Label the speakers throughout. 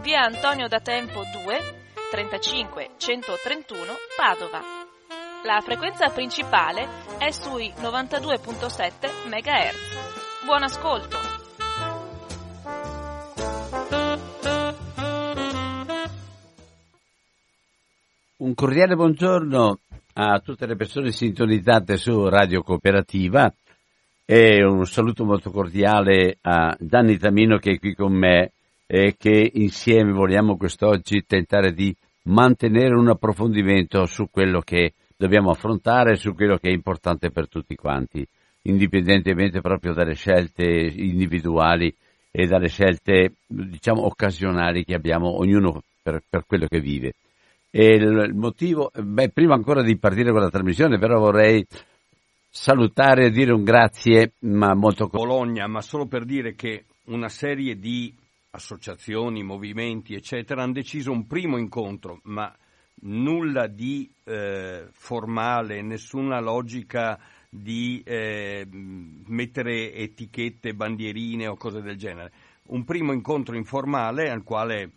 Speaker 1: via Antonio da Tempo 2, 35 131 Padova. La frequenza principale è sui 92.7 MHz. Buon ascolto!
Speaker 2: Un cordiale buongiorno a tutte le persone sintonizzate su Radio Cooperativa e un saluto molto cordiale a Gianni Tamino che è qui con me e che insieme vogliamo quest'oggi tentare di mantenere un approfondimento su quello che dobbiamo affrontare, su quello che è importante per tutti quanti, indipendentemente proprio dalle scelte individuali e dalle scelte, diciamo, occasionali che abbiamo ognuno per, per quello che vive. E il motivo, beh, prima ancora di partire con la trasmissione, però vorrei salutare e dire un grazie, ma molto...
Speaker 3: Bologna, ma solo per dire che una serie di associazioni, movimenti, eccetera, hanno deciso un primo incontro, ma nulla di eh, formale, nessuna logica di eh, mettere etichette, bandierine o cose del genere. Un primo incontro informale al quale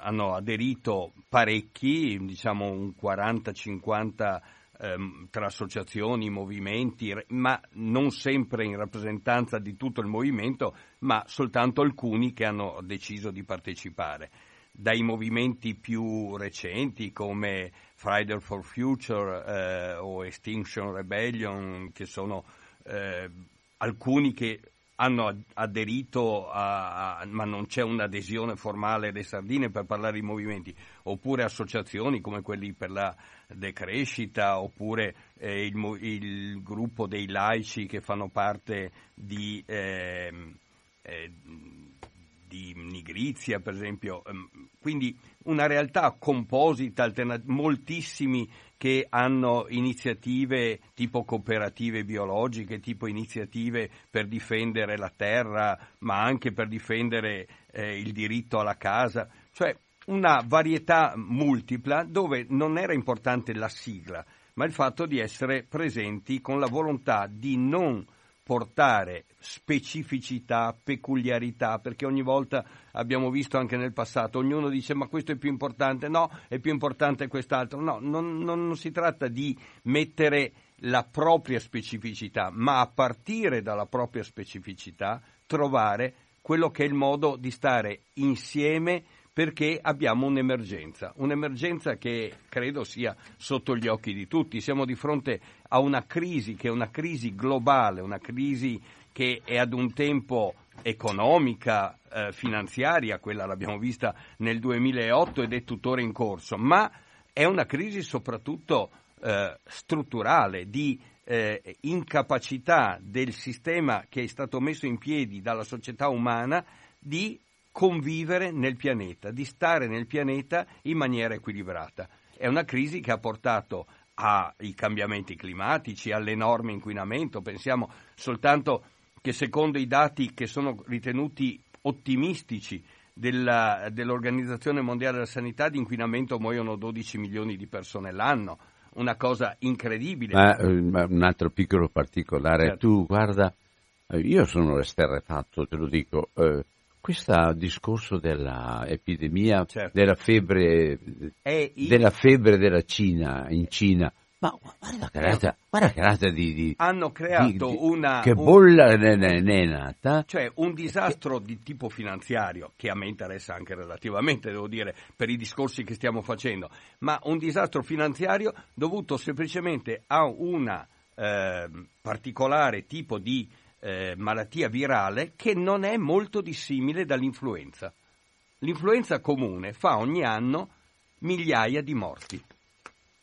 Speaker 3: hanno aderito parecchi, diciamo un 40-50 ehm, tra associazioni, movimenti, ma non sempre in rappresentanza di tutto il movimento, ma soltanto alcuni che hanno deciso di partecipare. Dai movimenti più recenti come Friday for Future eh, o Extinction Rebellion, che sono eh, alcuni che hanno aderito a, a, ma non c'è un'adesione formale alle sardine per parlare di movimenti, oppure associazioni come quelli per la decrescita, oppure eh, il, il, gruppo dei laici che fanno parte di, eh, eh, di Nigrizia, per esempio. Ehm, quindi una realtà composita, moltissimi che hanno iniziative tipo cooperative biologiche, tipo iniziative per difendere la terra, ma anche per difendere eh, il diritto alla casa, cioè una varietà multipla dove non era importante la sigla, ma il fatto di essere presenti con la volontà di non portare specificità, peculiarità, perché ogni volta abbiamo visto anche nel passato, ognuno dice ma questo è più importante, no, è più importante quest'altro, no, non, non, non si tratta di mettere la propria specificità, ma a partire dalla propria specificità trovare quello che è il modo di stare insieme perché abbiamo un'emergenza, un'emergenza che credo sia sotto gli occhi di tutti. Siamo di fronte a una crisi che è una crisi globale, una crisi che è ad un tempo economica, eh, finanziaria, quella l'abbiamo vista nel 2008 ed è tuttora in corso, ma è una crisi soprattutto eh, strutturale di eh, incapacità del sistema che è stato messo in piedi dalla società umana di convivere nel pianeta, di stare nel pianeta in maniera equilibrata. È una crisi che ha portato ai cambiamenti climatici, all'enorme inquinamento. Pensiamo soltanto che secondo i dati che sono ritenuti ottimistici della, dell'Organizzazione Mondiale della Sanità di inquinamento muoiono 12 milioni di persone l'anno, una cosa incredibile.
Speaker 2: Ma, eh, un altro piccolo particolare, certo. tu guarda, eh, io sono esterrefatto, te lo dico, eh, questo discorso dell'epidemia, certo. della, febbre, il... della febbre della Cina, in Cina, Ma guarda che razza, guarda che razza di, di,
Speaker 3: hanno creato
Speaker 2: di- di-
Speaker 3: una...
Speaker 2: Che
Speaker 3: un-
Speaker 2: bolla ne, ne- ne è nata.
Speaker 3: Cioè un disastro di tipo finanziario, che a me interessa anche relativamente, devo dire, per i discorsi che stiamo facendo, ma un disastro finanziario dovuto semplicemente a una eh, particolare tipo di eh, malattia virale che non è molto dissimile dall'influenza. L'influenza comune fa ogni anno migliaia di morti.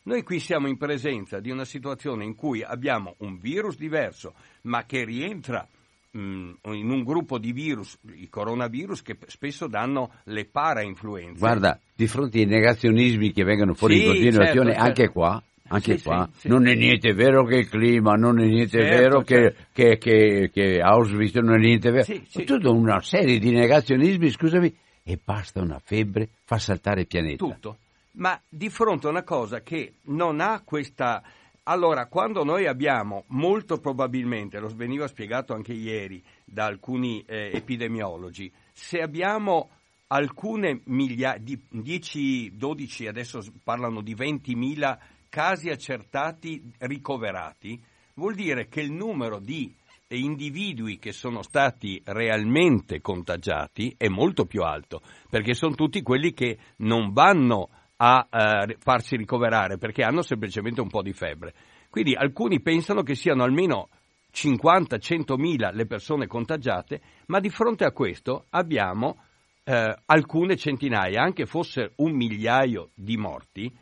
Speaker 3: Noi qui siamo in presenza di una situazione in cui abbiamo un virus diverso, ma che rientra mh, in un gruppo di virus, i coronavirus, che spesso danno le para-influenze.
Speaker 2: Guarda, di fronte ai negazionismi che vengono fuori
Speaker 3: Sì,
Speaker 2: in continuazione,
Speaker 3: certo,
Speaker 2: anche
Speaker 3: certo.
Speaker 2: qua, anche
Speaker 3: Sì,
Speaker 2: qua,
Speaker 3: sì, sì,
Speaker 2: non è
Speaker 3: sì.
Speaker 2: niente vero che il clima, non è niente
Speaker 3: Certo,
Speaker 2: vero che,
Speaker 3: certo.
Speaker 2: che, che, che Auschwitz non è niente vero.
Speaker 3: Sì.
Speaker 2: Tutta una serie di negazionismi, scusami, e basta una febbre, fa saltare il pianeta.
Speaker 3: tutto. Ma di fronte a una cosa che non ha questa... Allora, quando noi abbiamo, molto probabilmente, lo veniva spiegato anche ieri da alcuni eh, epidemiologi, se abbiamo alcune migliaia, di 10, 12, adesso parlano di 20.000 casi accertati ricoverati, vuol dire che il numero di individui che sono stati realmente contagiati è molto più alto, perché sono tutti quelli che non vanno a eh, farsi ricoverare perché hanno semplicemente un po' di febbre. Quindi alcuni pensano che siano almeno 50-100 mila le persone contagiate, ma di fronte a questo abbiamo eh, alcune centinaia, anche fosse un migliaio di morti,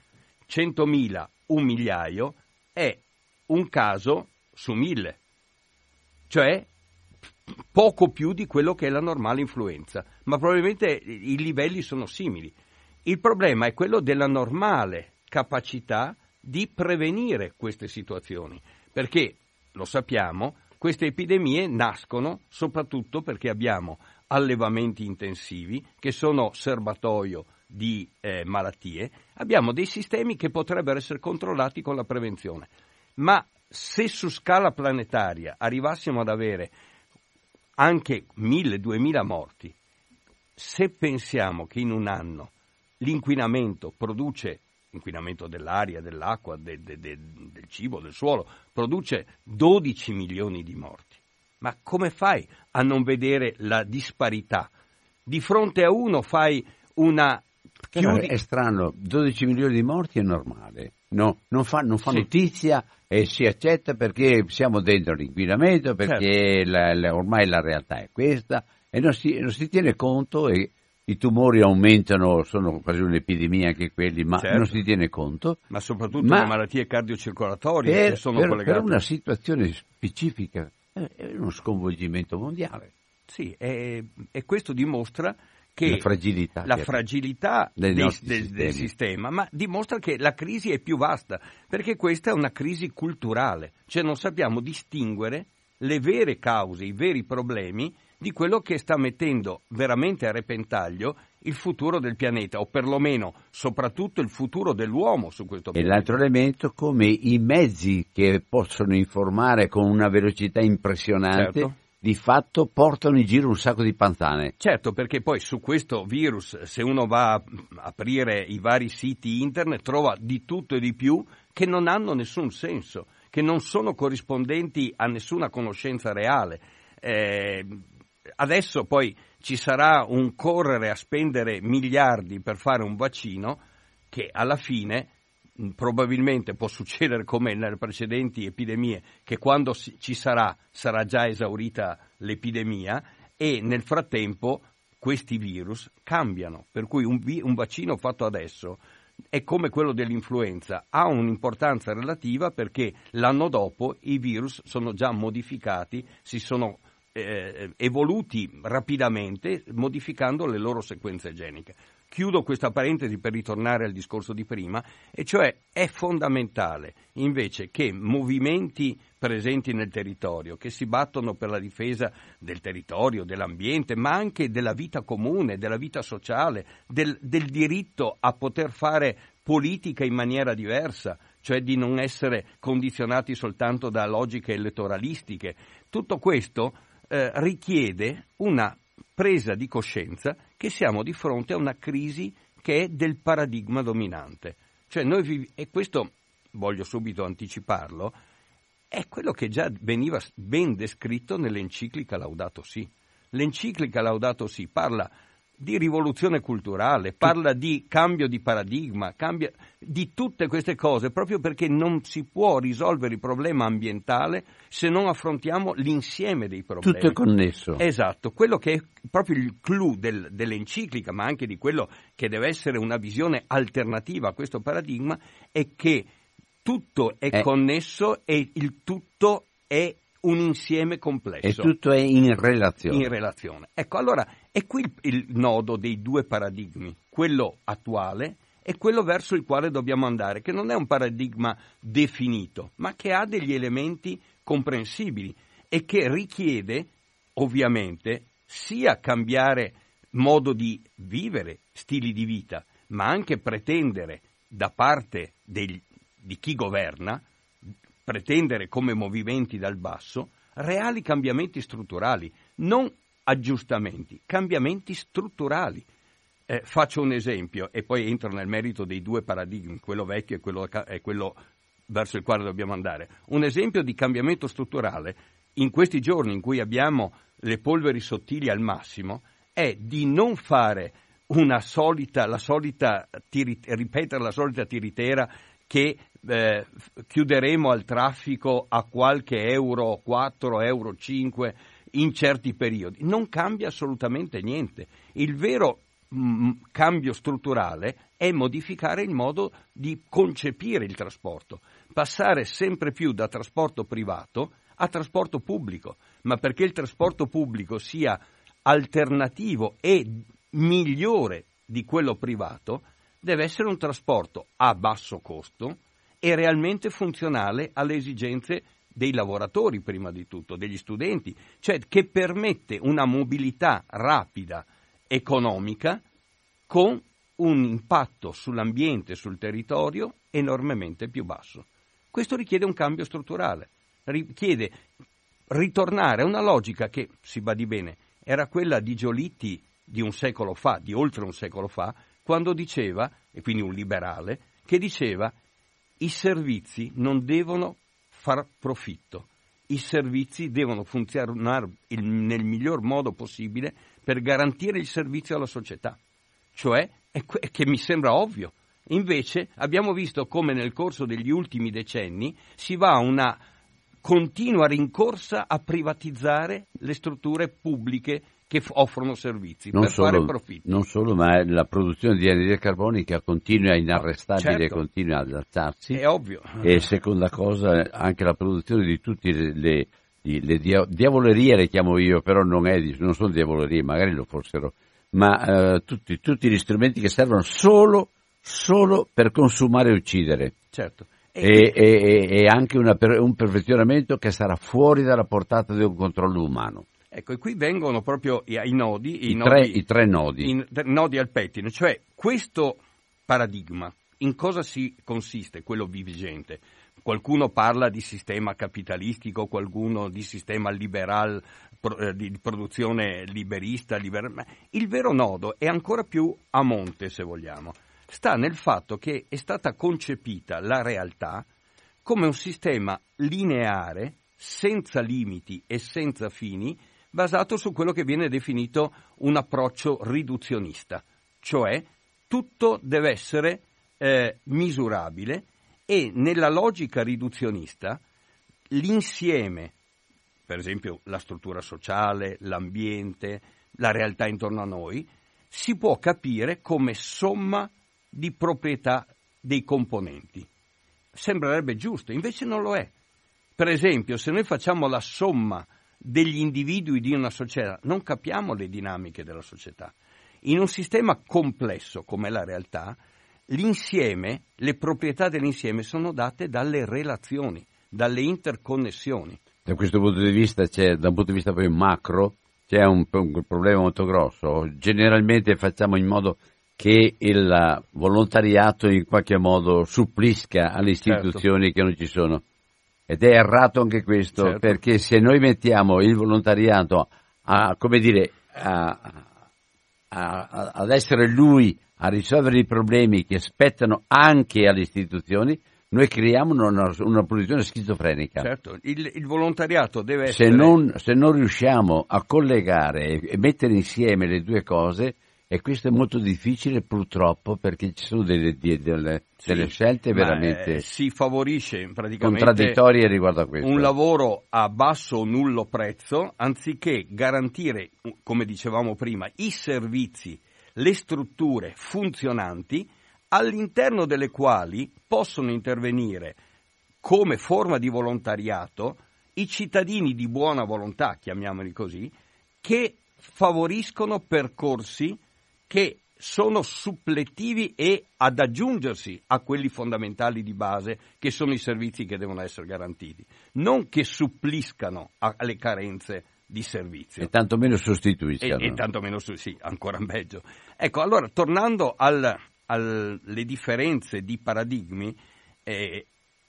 Speaker 3: 100.000, un migliaio, è un caso su mille, cioè poco più di quello che è la normale influenza, ma probabilmente i livelli sono simili. Il problema è quello della normale capacità di prevenire queste situazioni, perché lo sappiamo, queste epidemie nascono soprattutto perché abbiamo allevamenti intensivi che sono serbatoio di eh, malattie, abbiamo dei sistemi che potrebbero essere controllati con la prevenzione. Ma se su scala planetaria arrivassimo ad avere anche 1000-2000 morti, se pensiamo che in un anno l'inquinamento produce, inquinamento dell'aria, dell'acqua, de- de- de- del cibo, del suolo, produce 12 milioni di morti, ma come fai a non vedere la disparità? Di fronte a uno fai una... Chiudi-
Speaker 2: è strano, 12 milioni di morti è normale, no, non fa, non fa
Speaker 3: Sì.
Speaker 2: notizia e si accetta perché siamo dentro l'inquinamento, perché
Speaker 3: Certo.
Speaker 2: la- la- ormai la realtà è questa e non si, non si tiene conto e i tumori aumentano, sono quasi un'epidemia anche quelli, ma
Speaker 3: Certo.
Speaker 2: non si tiene conto.
Speaker 3: ma soprattutto
Speaker 2: Ma-
Speaker 3: le malattie cardiocircolatorie
Speaker 2: Per,
Speaker 3: che sono
Speaker 2: per-
Speaker 3: collegate.
Speaker 2: per una situazione specifica è è uno sconvolgimento mondiale.
Speaker 3: Sì, e questo dimostra che
Speaker 2: La fragilità
Speaker 3: la fragilità
Speaker 2: dei
Speaker 3: del, del sistema, ma dimostra che la crisi è più vasta, perché questa è una crisi culturale, cioè non sappiamo distinguere le vere cause, i veri problemi di quello che sta mettendo veramente a repentaglio il futuro del pianeta, o perlomeno soprattutto il futuro dell'uomo su questo
Speaker 2: E
Speaker 3: pianeta.
Speaker 2: l'altro elemento come i mezzi che possono informare con una velocità impressionante
Speaker 3: Certo.
Speaker 2: Di fatto portano in giro un sacco di panzane.
Speaker 3: Certo, perché poi su questo virus, se uno va a aprire i vari siti internet, trova di tutto e di più che non hanno nessun senso, che non sono corrispondenti a nessuna conoscenza reale. Eh, adesso poi ci sarà un correre a spendere miliardi per fare un vaccino che alla fine probabilmente può succedere come nelle precedenti epidemie, che quando ci sarà sarà già esaurita l'epidemia e nel frattempo questi virus cambiano, per cui un, vi- un vaccino fatto adesso è come quello dell'influenza, ha un'importanza relativa perché l'anno dopo i virus sono già modificati, si sono eh, evoluti rapidamente modificando le loro sequenze geniche. Chiudo questa parentesi per ritornare al discorso di prima, e cioè è fondamentale invece che movimenti presenti nel territorio, che si battono per la difesa del territorio, dell'ambiente, ma anche della vita comune, della vita sociale, del, del diritto a poter fare politica in maniera diversa, cioè di non essere condizionati soltanto da logiche elettoralistiche. Tutto questo eh, richiede una presa di coscienza che siamo di fronte a una crisi che è del paradigma dominante. Cioè noi vi- e questo voglio subito anticiparlo, è quello che già veniva ben descritto nell'enciclica Laudato Si. L'enciclica Laudato Si parla di rivoluzione culturale, parla di cambio di paradigma, cambia di tutte queste cose, proprio perché non si può risolvere il problema ambientale se non affrontiamo l'insieme dei problemi.
Speaker 2: Tutto è connesso.
Speaker 3: Esatto, quello che è proprio il clou del, dell'enciclica, ma anche di quello che deve essere una visione alternativa a questo paradigma, è che tutto è eh. connesso e il tutto è un insieme complesso.
Speaker 2: E tutto è in relazione.
Speaker 3: In relazione. Ecco, allora è qui il, nodo dei due paradigmi, quello attuale e quello verso il quale dobbiamo andare, che non è un paradigma definito, ma che ha degli elementi comprensibili e che richiede, ovviamente, sia cambiare modo di vivere, stili di vita, ma anche pretendere da parte degli, di chi governa pretendere come movimenti dal basso reali cambiamenti strutturali, non aggiustamenti, cambiamenti strutturali. Eh, faccio un esempio e poi entro nel merito dei due paradigmi, quello vecchio e quello, e quello verso il quale dobbiamo andare. Un esempio di cambiamento strutturale in questi giorni in cui abbiamo le polveri sottili al massimo è di non fare una solita, la solita ripetere la solita tiritera che eh, chiuderemo al traffico a qualche euro 4, euro 5 in certi periodi. Non cambia assolutamente niente. Il vero mh, mm, cambio strutturale è modificare il modo di concepire il trasporto, passare sempre più da trasporto privato a trasporto pubblico, ma perché il trasporto pubblico sia alternativo e migliore di quello privato, deve essere un trasporto a basso costo e realmente funzionale alle esigenze dei lavoratori prima di tutto, degli studenti, cioè che permette una mobilità rapida, economica, con un impatto sull'ambiente sul territorio enormemente più basso. Questo richiede un cambio strutturale, richiede ritornare a una logica che, si badi bene, era quella di Giolitti di un secolo fa, di oltre un secolo fa, quando diceva, e quindi un liberale, che diceva i servizi non devono far profitto, i servizi devono funzionare nel miglior modo possibile per garantire il servizio alla società, cioè è che mi sembra ovvio. Invece abbiamo visto come nel corso degli ultimi decenni si va a una continua rincorsa a privatizzare le strutture pubbliche che offrono servizi
Speaker 2: non
Speaker 3: per
Speaker 2: solo,
Speaker 3: fare profitto.
Speaker 2: Non solo, ma la produzione di anidride carbonica continua inarrestabile, certo. continua ad alzarsi.
Speaker 3: È ovvio.
Speaker 2: E seconda cosa, anche la produzione di tutte le, le, le diavolerie, le chiamo io, però non, è, non sono diavolerie, magari lo fossero, ma eh, tutti, tutti, gli strumenti che servono solo, solo per consumare e uccidere.
Speaker 3: Certo.
Speaker 2: E, e, e, anche una, un perfezionamento che sarà fuori dalla portata di un controllo umano.
Speaker 3: Ecco, e qui vengono proprio i, nodi,
Speaker 2: i, I, nodi, tre, i tre nodi.
Speaker 3: I nodi al pettine, cioè questo paradigma, in cosa si consiste, quello vigente? Qualcuno parla di sistema capitalistico, qualcuno di sistema liberal, eh, di produzione liberista, liber... ma il vero nodo è ancora più a monte, se vogliamo. Sta nel fatto che è stata concepita la realtà come un sistema lineare, senza limiti e senza fini, basato su quello che viene definito un approccio riduzionista, cioè tutto deve essere eh, misurabile e nella logica riduzionista l'insieme, per esempio la struttura sociale, l'ambiente, la realtà intorno a noi, si può capire come somma di proprietà dei componenti. Sembrerebbe giusto, invece non lo è. Per esempio, se noi facciamo la somma degli individui di una società, non capiamo le dinamiche della società. In un sistema complesso come la realtà, l'insieme, le proprietà dell'insieme sono date dalle relazioni, dalle interconnessioni.
Speaker 2: Da questo punto di vista, c'è, da un punto di vista poi macro, c'è un, un problema molto grosso. Generalmente facciamo in modo che il volontariato in qualche modo supplisca alle certo. istituzioni certo. che non ci sono. Ed è errato anche questo, certo. perché se noi mettiamo il volontariato a, come dire, a, a, ad essere lui a risolvere i problemi che spettano anche alle istituzioni, noi creiamo una, una posizione schizofrenica.
Speaker 3: Certo, il, il volontariato deve essere...
Speaker 2: Se non, se non, riusciamo a collegare e mettere insieme le due cose, e questo è molto difficile purtroppo perché ci sono delle, delle, sì, delle scelte veramente
Speaker 3: eh, si favorisce praticamente
Speaker 2: contraddittorie riguardo a questo.
Speaker 3: Un lavoro a basso o nullo prezzo anziché garantire, come dicevamo prima, i servizi, le strutture funzionanti all'interno delle quali possono intervenire come forma di volontariato i cittadini di buona volontà, chiamiamoli così, che favoriscono percorsi che sono suppletivi e ad aggiungersi a quelli fondamentali di base che sono i servizi che devono essere garantiti, non che suppliscano alle carenze di servizio.
Speaker 2: E tantomeno sostituiscano.
Speaker 3: E, e tantomeno, sì, ancora meglio. Ecco, allora, tornando al, alle differenze di paradigmi, eh,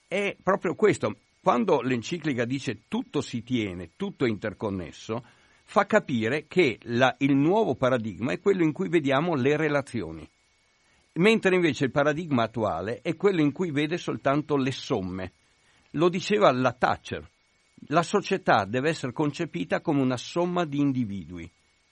Speaker 3: è proprio questo. Quando l'enciclica dice tutto si tiene, tutto è interconnesso, fa capire che la, il nuovo paradigma è quello in cui vediamo le relazioni, mentre invece il paradigma attuale è quello in cui vede soltanto le somme. Lo diceva la Thatcher, la società deve essere concepita come una somma di individui,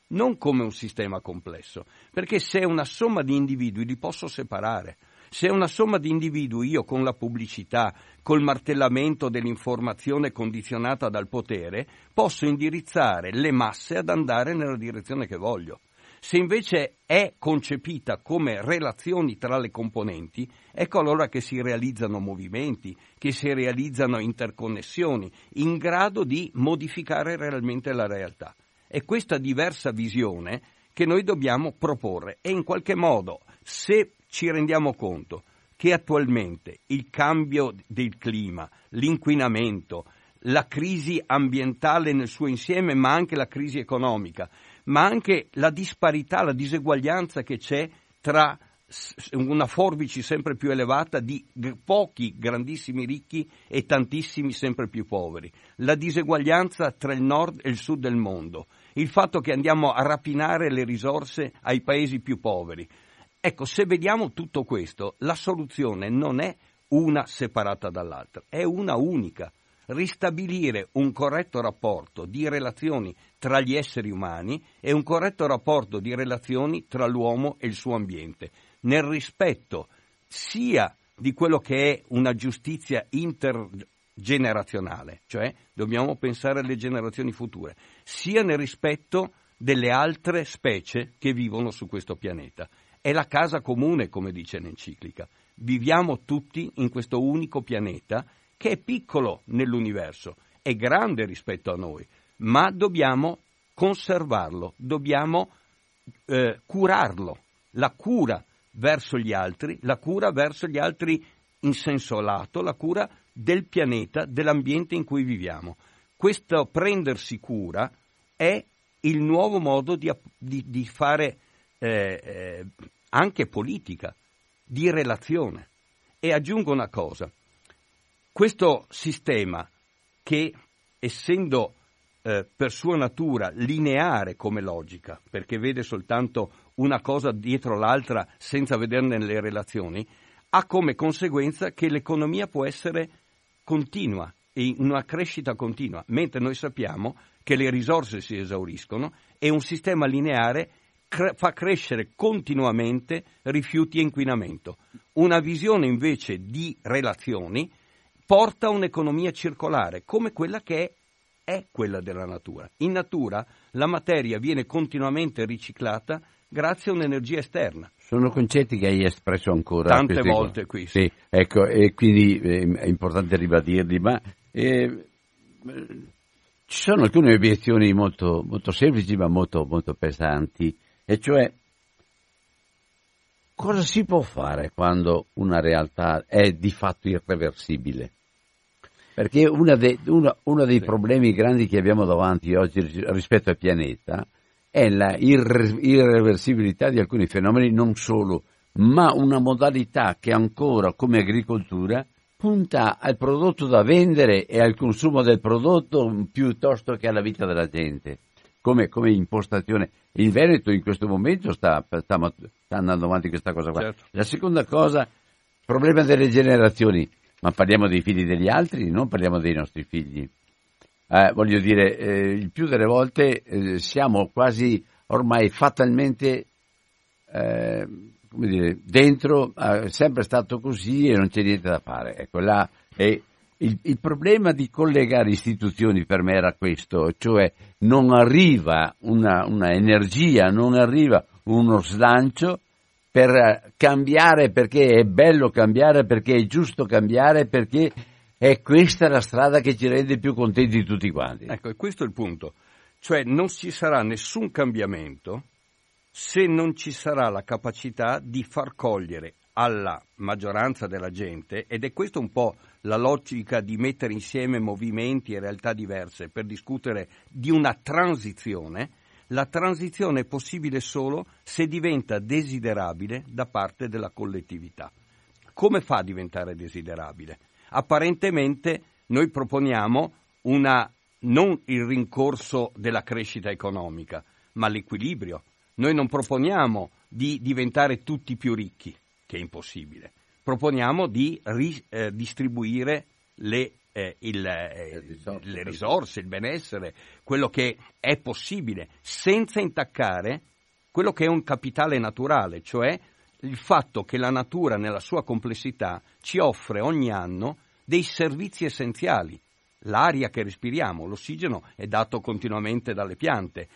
Speaker 3: non come un sistema complesso, perché se è una somma di individui li posso separare. Se una somma di individui, io con la pubblicità, col martellamento dell'informazione condizionata dal potere, posso indirizzare le masse ad andare nella direzione che voglio. Se invece è concepita come relazioni tra le componenti, ecco allora che si realizzano movimenti, che si realizzano interconnessioni, in grado di modificare realmente la realtà. È questa diversa visione che noi dobbiamo proporre e in qualche modo, se ci rendiamo conto che attualmente il cambio del clima, l'inquinamento, la crisi ambientale nel suo insieme, ma anche la crisi economica, ma anche la disparità, la diseguaglianza che c'è tra una forbice sempre più elevata di pochi grandissimi ricchi e tantissimi sempre più poveri, la diseguaglianza tra il nord e il sud del mondo, il fatto che andiamo a rapinare le risorse ai paesi più poveri, Ecco, se vediamo tutto questo, la soluzione non è una separata dall'altra, è una unica. Ristabilire un corretto rapporto di relazioni tra gli esseri umani e un corretto rapporto di relazioni tra l'uomo e il suo ambiente, nel rispetto sia di quello che è una giustizia intergenerazionale, cioè dobbiamo pensare alle generazioni future, sia nel rispetto delle altre specie che vivono su questo pianeta. È la casa comune, come dice l'enciclica. Viviamo tutti in questo unico pianeta che è piccolo nell'universo, è grande rispetto a noi, ma dobbiamo conservarlo, dobbiamo eh, curarlo. La cura verso gli altri, la cura verso gli altri in senso lato, la cura del pianeta, dell'ambiente in cui viviamo. Questo prendersi cura è il nuovo modo di, di, di fare eh, eh, anche politica, di relazione. E aggiungo una cosa, questo sistema che, essendo eh, per sua natura lineare come logica, perché vede soltanto una cosa dietro l'altra senza vederne le relazioni, ha come conseguenza che l'economia può essere continua, in una crescita continua, mentre noi sappiamo che le risorse si esauriscono e un sistema lineare cre- fa crescere continuamente rifiuti e inquinamento. Una visione invece di relazioni porta a un'economia circolare, come quella che è, è quella della natura. In natura la materia viene continuamente riciclata grazie a un'energia esterna.
Speaker 2: Sono concetti che hai espresso ancora
Speaker 3: tante volte qui.
Speaker 2: Sì. sì, ecco, e quindi eh, è importante ribadirli, ma eh, ci sono alcune obiezioni molto, molto semplici ma molto, molto pesanti e cioè cosa si può fare quando una realtà è di fatto irreversibile? Perché de, una, uno dei problemi grandi che abbiamo davanti oggi rispetto al pianeta è la irre, irreversibilità di alcuni fenomeni, non solo, ma una modalità che ancora come agricoltura punta al prodotto da vendere e al consumo del prodotto piuttosto che alla vita della gente come, come impostazione. Il Veneto in questo momento sta, sta, sta andando avanti questa cosa qua. Certo. La seconda cosa, problema delle generazioni. ma parliamo dei figli degli altri, non parliamo dei nostri figli. Eh, voglio dire, eh, il più delle volte eh, siamo quasi ormai fatalmente eh, come dire, dentro, è sempre stato così e non c'è niente da fare. Ecco, là, il, il, problema di collegare istituzioni per me era questo, cioè non arriva una, una energia, non arriva uno slancio per cambiare perché è bello cambiare, perché è giusto cambiare, perché è questa la strada che ci rende più contenti tutti quanti.
Speaker 3: Ecco, e questo è il punto. Cioè non ci sarà nessun cambiamento se non ci sarà la capacità di far cogliere alla maggioranza della gente, ed è questa un po' la logica di mettere insieme movimenti e realtà diverse per discutere di una transizione, la transizione è possibile solo se diventa desiderabile da parte della collettività. Come fa a diventare desiderabile? Apparentemente noi proponiamo una, non il rincorso della crescita economica, ma l'equilibrio. Noi non proponiamo di diventare tutti più ricchi, che è impossibile. Proponiamo di ridistribuire eh, le eh, il, eh, risorse, le risorse, il benessere, quello che è possibile, senza intaccare quello che è un capitale naturale, cioè il fatto che la natura nella sua complessità ci offre ogni anno dei servizi essenziali. L'aria che respiriamo, l'ossigeno è dato continuamente dalle piante,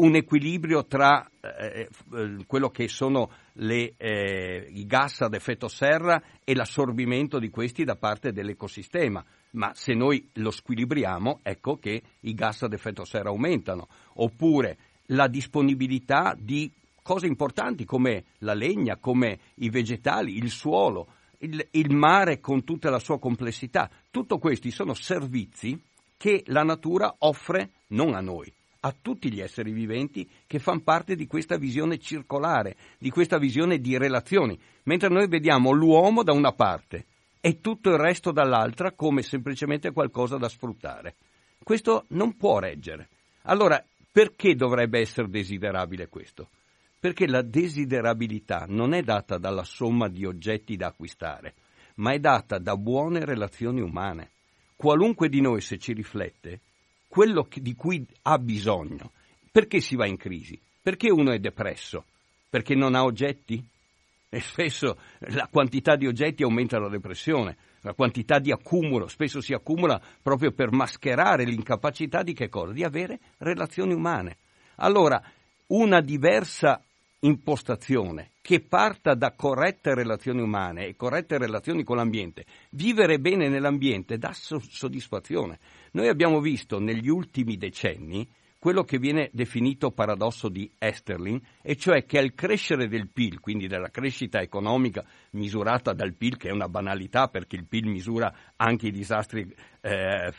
Speaker 3: un equilibrio tra eh, eh, quello che sono le, eh, i gas ad effetto serra e l'assorbimento di questi da parte dell'ecosistema. Ma se noi lo squilibriamo, ecco che i gas ad effetto serra aumentano, oppure la disponibilità di cose importanti come la legna, come i vegetali, il suolo, il, il mare con tutta la sua complessità. Tutto questi sono servizi che la natura offre non a noi, a tutti gli esseri viventi che fanno parte di questa visione circolare, di questa visione di relazioni, mentre noi vediamo l'uomo da una parte e tutto il resto dall'altra come semplicemente qualcosa da sfruttare. Questo non può reggere. Allora, perché dovrebbe essere desiderabile questo? Perché la desiderabilità non è data dalla somma di oggetti da acquistare, ma è data da buone relazioni umane. Qualunque di noi, se ci riflette, quello di cui ha bisogno. Perché si va in crisi? Perché uno è depresso? Perché non ha oggetti? e spesso la quantità di oggetti aumenta la depressione, la quantità di accumulo spesso si accumula proprio per mascherare l'incapacità di che cosa? Di avere relazioni umane. Allora, una diversa impostazione che parta da corrette relazioni umane e corrette relazioni con l'ambiente, vivere bene nell'ambiente dà soddisfazione. Noi abbiamo visto negli ultimi decenni quello che viene definito paradosso di Esterlin, e cioè che al crescere del PIL, quindi della crescita economica misurata dal PIL, che è una banalità perché il PIL misura anche i disastri, eh,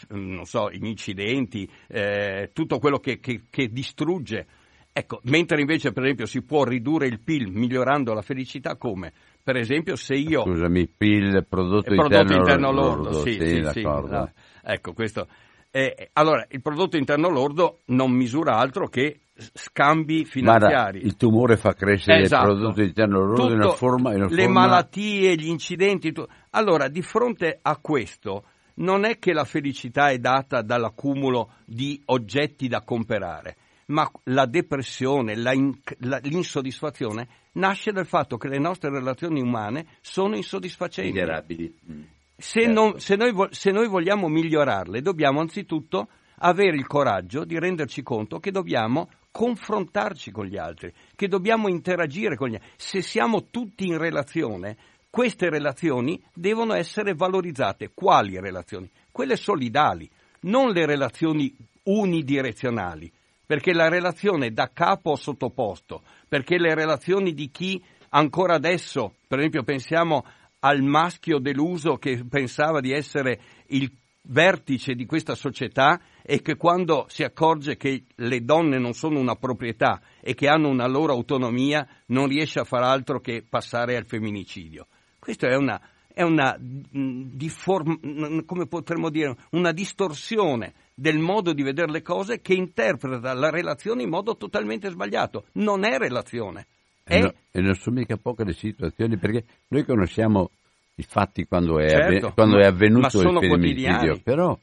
Speaker 3: so, gli incidenti, eh, tutto quello che, che, che distrugge. Ecco, mentre invece per esempio si può ridurre il PIL migliorando la felicità come? Per esempio se io...
Speaker 2: Scusami, PIL, prodotto,
Speaker 3: prodotto
Speaker 2: interno,
Speaker 3: interno lordo, lordo sì,
Speaker 2: sì,
Speaker 3: sì, no. Ecco, questo eh, allora, il prodotto interno lordo non misura altro che scambi finanziari.
Speaker 2: Guarda, il tumore fa crescere esatto. il prodotto interno lordo Tutto, in una forma... In una
Speaker 3: le
Speaker 2: forma...
Speaker 3: malattie, gli incidenti... Tu... Allora, di fronte a questo, non è che la felicità è data dall'accumulo di oggetti da comprare, ma la depressione, la in... la... l'insoddisfazione nasce dal fatto che le nostre relazioni umane sono insoddisfacenti.
Speaker 2: Miserabili. Mm.
Speaker 3: Se, certo. non, se, noi, se noi vogliamo migliorarle, dobbiamo anzitutto avere il coraggio di renderci conto che dobbiamo confrontarci con gli altri, che dobbiamo interagire con gli altri. Se siamo tutti in relazione, queste relazioni devono essere valorizzate. Quali relazioni? Quelle solidali, non le relazioni unidirezionali, perché la relazione da capo a sottoposto, perché le relazioni di chi ancora adesso, per esempio pensiamo al maschio deluso che pensava di essere il vertice di questa società e che quando si accorge che le donne non sono una proprietà e che hanno una loro autonomia non riesce a far altro che passare al femminicidio. Questa è una, è una, difform, come potremmo dire, una distorsione del modo di vedere le cose che interpreta la relazione in modo totalmente sbagliato. Non è relazione.
Speaker 2: E, no, e non sono mica poche le situazioni perché noi conosciamo i fatti quando è, certo, avve- quando ma, è avvenuto il femminicidio, però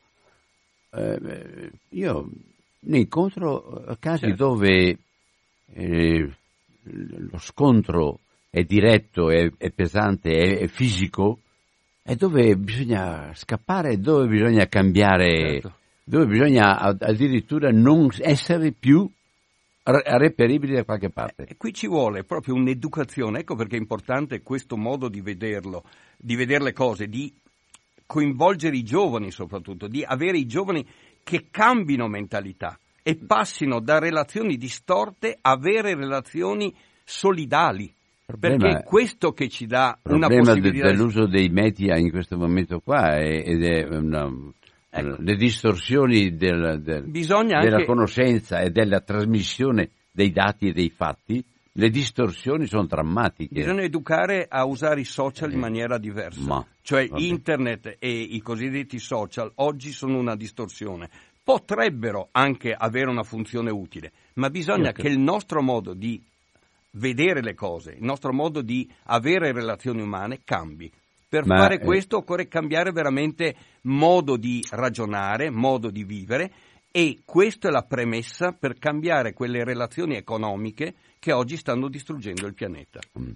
Speaker 2: eh, io ne incontro casi certo. dove eh, lo scontro è diretto, è, è pesante, è, è, fisico, e dove bisogna scappare, dove bisogna cambiare, certo. dove bisogna addirittura non essere più reperibili da qualche parte.
Speaker 3: E qui ci vuole proprio un'educazione, ecco perché è importante questo modo di vederlo, di vedere le cose, di coinvolgere i giovani soprattutto, di avere i giovani che cambino mentalità e passino da relazioni distorte a avere relazioni solidali. Perché è questo che ci dà una possibilità. Il
Speaker 2: problema dell'uso dei media in questo momento qua è, ed è una, ecco. le distorsioni del, del, della anche... conoscenza e della trasmissione dei dati e dei fatti, le distorsioni sono drammatiche.
Speaker 3: Bisogna educare a usare i social in eh, maniera diversa. Ma, cioè vabbè. internet e i cosiddetti social oggi sono una distorsione. Potrebbero anche avere una funzione utile, ma bisogna che il nostro modo di vedere le cose, il nostro modo di avere relazioni umane cambi. Per Ma, fare eh, questo eh... occorre cambiare veramente modo di ragionare, modo di vivere e questa è la premessa per cambiare quelle relazioni economiche che oggi stanno distruggendo il pianeta. Mm.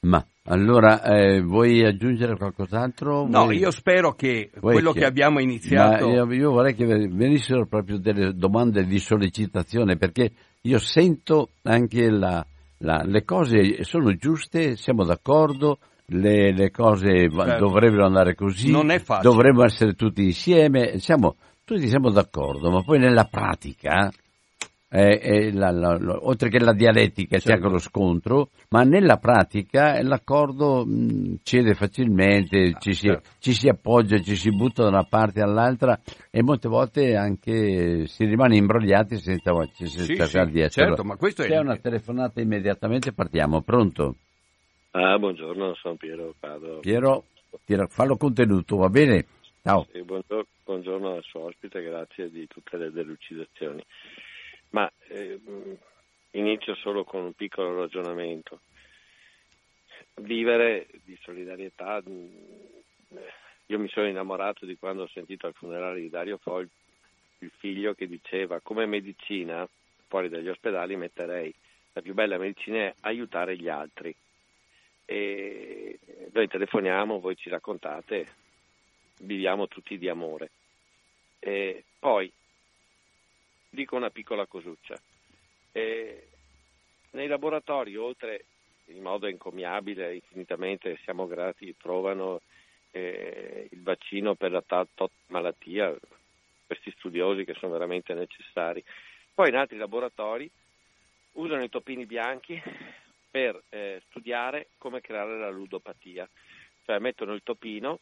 Speaker 2: Ma allora eh, vuoi aggiungere qualcos'altro?
Speaker 3: No,
Speaker 2: vuoi...
Speaker 3: io spero che quello che... che abbiamo iniziato.
Speaker 2: Io, io, vorrei che venissero proprio delle domande di sollecitazione perché io sento anche la, la, le cose sono giuste, siamo d'accordo, le, le cose certo. dovrebbero andare così,
Speaker 3: non è facile.
Speaker 2: dovremmo essere tutti insieme, siamo, tutti siamo d'accordo, ma poi nella pratica eh, eh, la, la, la, oltre che la dialettica certo. c'è anche lo scontro, ma nella pratica l'accordo mh, cede facilmente, ah, ci, si, certo. ci, si, appoggia, ci si butta da una parte all'altra e molte volte anche si rimane imbrogliati senza, senza sì, cercare
Speaker 3: sì,
Speaker 2: di essere.
Speaker 3: Certo, ma questo
Speaker 2: C'è
Speaker 3: è...
Speaker 2: una telefonata immediatamente, partiamo, pronto?
Speaker 4: Ah, buongiorno, sono Piero Pado.
Speaker 2: Piero, fallo contenuto, va bene? Ciao.
Speaker 4: Sì, buongiorno, buongiorno al suo ospite, grazie di tutte le delucidazioni. Ma eh, inizio solo con un piccolo ragionamento. Vivere di solidarietà, io mi sono innamorato di quando ho sentito al funerale di Dario Fogli il figlio che diceva come medicina fuori dagli ospedali metterei la più bella medicina è aiutare gli altri. E noi telefoniamo, voi ci raccontate, viviamo tutti di amore. E poi dico una piccola cosuccia. Eh, nei laboratori, oltre in modo encomiabile, infinitamente siamo grati, trovano eh, il vaccino per la tal malattia, questi studiosi che sono veramente necessari. Poi in altri laboratori usano i topini bianchi per eh, studiare come creare la ludopatia, cioè mettono il topino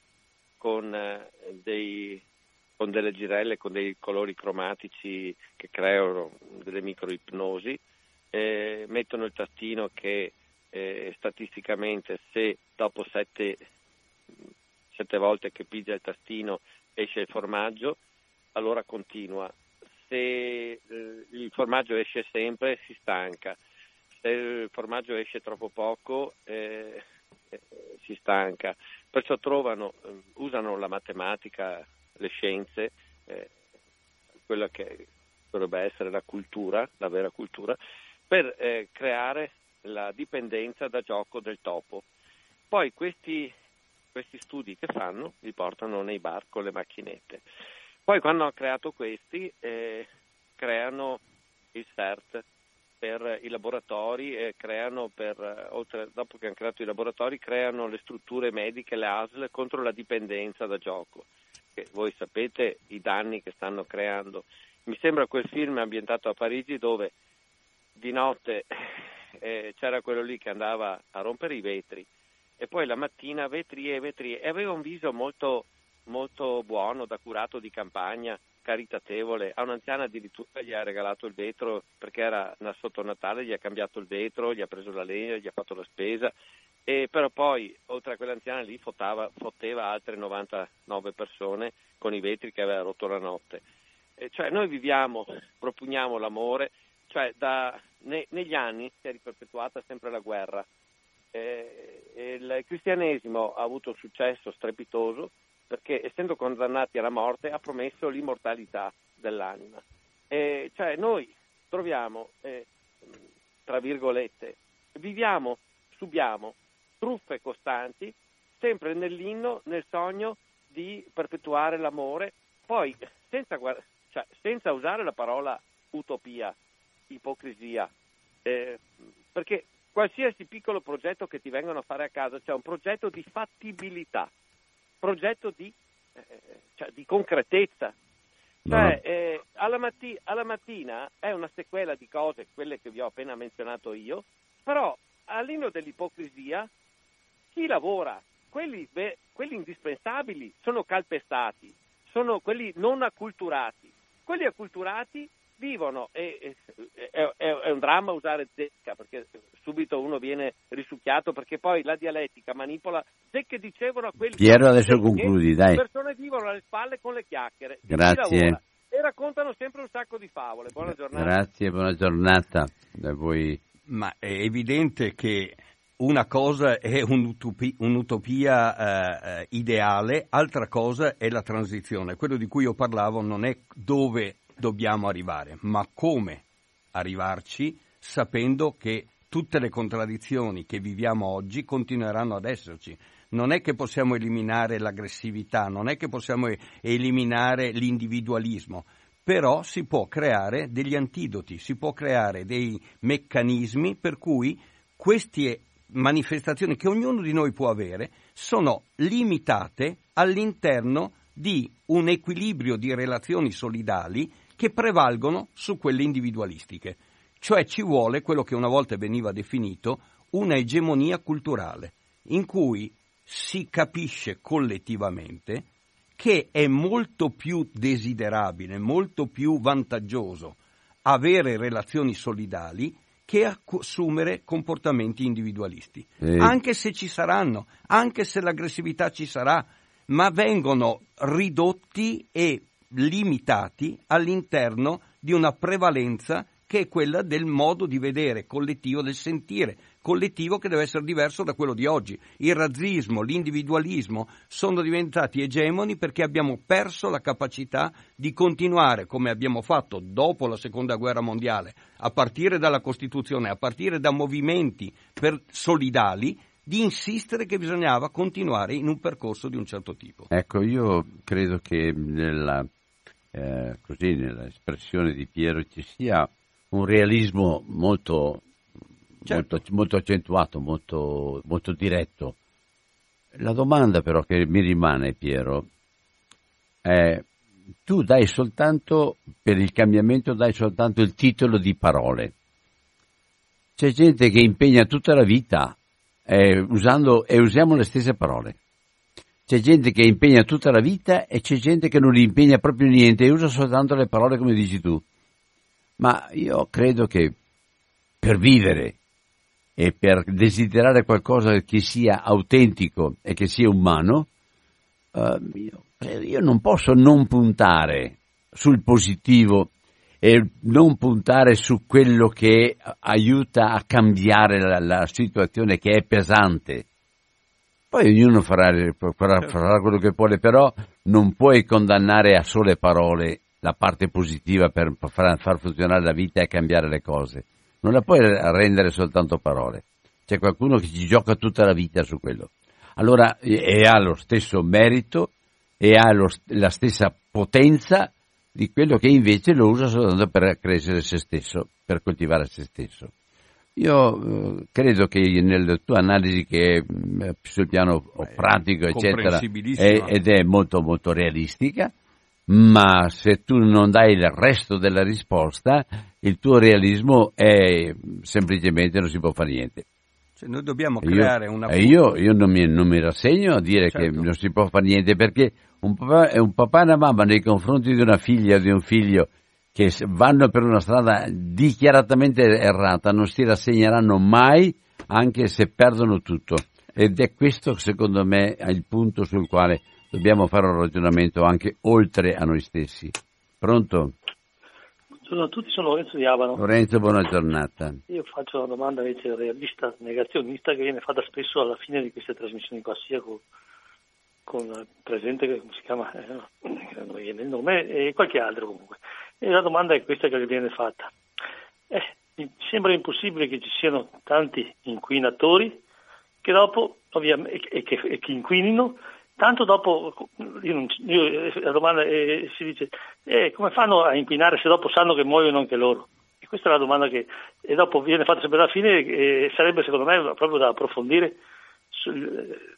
Speaker 4: con eh, dei con delle girelle, con dei colori cromatici che creano delle microipnosi, eh, mettono il tastino che eh, statisticamente se dopo sette, sette, volte che pigia il tastino esce il formaggio, allora continua. Se eh, il formaggio esce sempre si stanca, se il formaggio esce troppo poco eh, eh, si stanca. Perciò trovano, eh, usano la matematica le scienze, eh, quella che dovrebbe essere la cultura, la vera cultura, per eh, creare la dipendenza da gioco del topo. Poi questi, questi studi che fanno li portano nei bar con le macchinette. Poi quando hanno creato questi eh, creano il CERT per i laboratori e creano per, oltre, dopo che hanno creato i laboratori, creano le strutture mediche, le ASL contro la dipendenza da gioco che voi sapete i danni che stanno creando. Mi sembra quel film ambientato a Parigi dove di notte eh, c'era quello lì che andava a rompere i vetri e poi la mattina vetri e vetri e aveva un viso molto, molto buono, da curato di campagna, caritatevole. A un'anziana addirittura gli ha regalato il vetro perché era sotto Natale, gli ha cambiato il vetro, gli ha preso la legna, gli ha fatto la spesa e però poi oltre a quell'anziana lì fottava, fotteva altre 99 persone con i vetri che aveva rotto la notte. E cioè noi viviamo, propugniamo l'amore, cioè da, ne, negli anni si è riperpetuata sempre la guerra. eh, il cristianesimo ha avuto un successo strepitoso perché essendo condannati alla morte ha promesso l'immortalità dell'anima. Eh, cioè noi troviamo, eh, tra virgolette, viviamo, subiamo truffe costanti, sempre nell'inno, nel sogno di perpetuare l'amore, poi senza, cioè, senza usare la parola utopia, ipocrisia, eh, perché qualsiasi piccolo progetto che ti vengono a fare a casa c'è un progetto di fattibilità, progetto di, eh, cioè, di concretezza. Cioè, eh, alla, matti- alla, mattina è una sequela di cose, quelle che vi ho appena menzionato io, però all'inno dell'ipocrisia chi lavora, quelli, beh, quelli indispensabili, sono calpestati, sono quelli non acculturati. Quelli acculturati vivono e, è, è, è, un dramma usare zecca perché subito uno viene risucchiato perché poi la dialettica manipola zecche dicevano a quelli
Speaker 2: Piero adesso concludi dai.
Speaker 4: le persone vivono alle spalle con le chiacchiere
Speaker 2: grazie.
Speaker 4: e raccontano sempre un sacco di favole. Buona giornata.
Speaker 2: grazie buona giornata da voi.
Speaker 3: Ma è evidente che una cosa è un'utopia, un'utopia eh, eh, ideale, altra cosa è la transizione. Quello di cui io parlavo non è dove dobbiamo arrivare, ma come arrivarci sapendo che tutte le contraddizioni che viviamo oggi continueranno ad esserci. Non è che possiamo eliminare l'aggressività, non è che possiamo eliminare l'individualismo, però si può creare degli antidoti, si può creare dei meccanismi per cui queste manifestazioni che ognuno di noi può avere sono limitate all'interno di un equilibrio di relazioni solidali che prevalgono su quelle individualistiche. Cioè ci vuole quello che una volta veniva definito una egemonia culturale, in cui si capisce collettivamente che è molto più desiderabile, molto più vantaggioso avere relazioni solidali che assumere comportamenti individualisti. Eh. Anche se ci saranno, anche se l'aggressività ci sarà, ma vengono ridotti e limitati all'interno di una prevalenza che è quella del modo di vedere collettivo, del sentire collettivo che deve essere diverso da quello di oggi. Il razzismo, l'individualismo sono diventati egemoni perché abbiamo perso la capacità di continuare, come abbiamo fatto dopo la seconda guerra mondiale, a partire dalla Costituzione, a partire da movimenti per solidali, di insistere che bisognava continuare in un percorso di un certo tipo.
Speaker 2: Ecco, io credo che nella eh, così nell'espressione di Piero ci sia un realismo molto, certo. molto, molto accentuato, molto, molto diretto. La domanda però che mi rimane, Piero, è tu dai soltanto, per il cambiamento dai soltanto il titolo di parole. C'è gente che impegna tutta la vita eh, usando, e usiamo le stesse parole. C'è gente che impegna tutta la vita e c'è gente che non impegna proprio niente e usa soltanto le parole come dici tu. Ma io credo che per vivere e per desiderare qualcosa che sia autentico e che sia umano, uh, io, non posso non puntare sul positivo e non puntare su quello che aiuta a cambiare la, la situazione che è pesante. Poi ognuno farà, farà, farà, quello che vuole, però non puoi condannare a sole parole la parte positiva per far, funzionare la vita e cambiare le cose. Non la puoi rendere soltanto parole. C'è qualcuno che ci gioca tutta la vita su quello. Allora, e ha lo stesso merito e ha lo, la stessa potenza di quello che invece lo usa soltanto per crescere se stesso, per coltivare se stesso. Io eh, credo che nella tua analisi che mm, sul piano pratico eccetera è, ed è molto molto realistica, ma se tu non dai il resto della risposta, il tuo realismo è semplicemente non si può fare niente.
Speaker 3: Cioè noi dobbiamo creare
Speaker 2: io,
Speaker 3: una...
Speaker 2: Io, io non, mi, non, mi, rassegno a dire certo. che non si può fare niente perché un papà, un papà e una mamma nei confronti di una figlia o di un figlio che vanno per una strada dichiaratamente errata non si rassegneranno mai anche se perdono tutto. Ed è questo secondo me il punto sul quale dobbiamo fare un ragionamento anche oltre a noi stessi. Pronto?
Speaker 5: Buongiorno a tutti, sono Lorenzo di Avano.
Speaker 2: Lorenzo, buona giornata.
Speaker 5: Io faccio una domanda invece realista, negazionista, che viene fatta spesso alla fine di queste trasmissioni qua, sia con, con il presente, che come si chiama, eh, non viene il nome, e qualche altro comunque. E la domanda è questa che viene fatta. Eh, mi sembra impossibile che ci siano tanti inquinatori che dopo, ovviamente, e che, e che inquinino, tanto dopo, io, io, la domanda è, si dice, eh, come fanno a inquinare se dopo sanno che muoiono anche loro? E questa è la domanda che e dopo viene fatta sempre alla fine e sarebbe secondo me proprio da approfondire sul,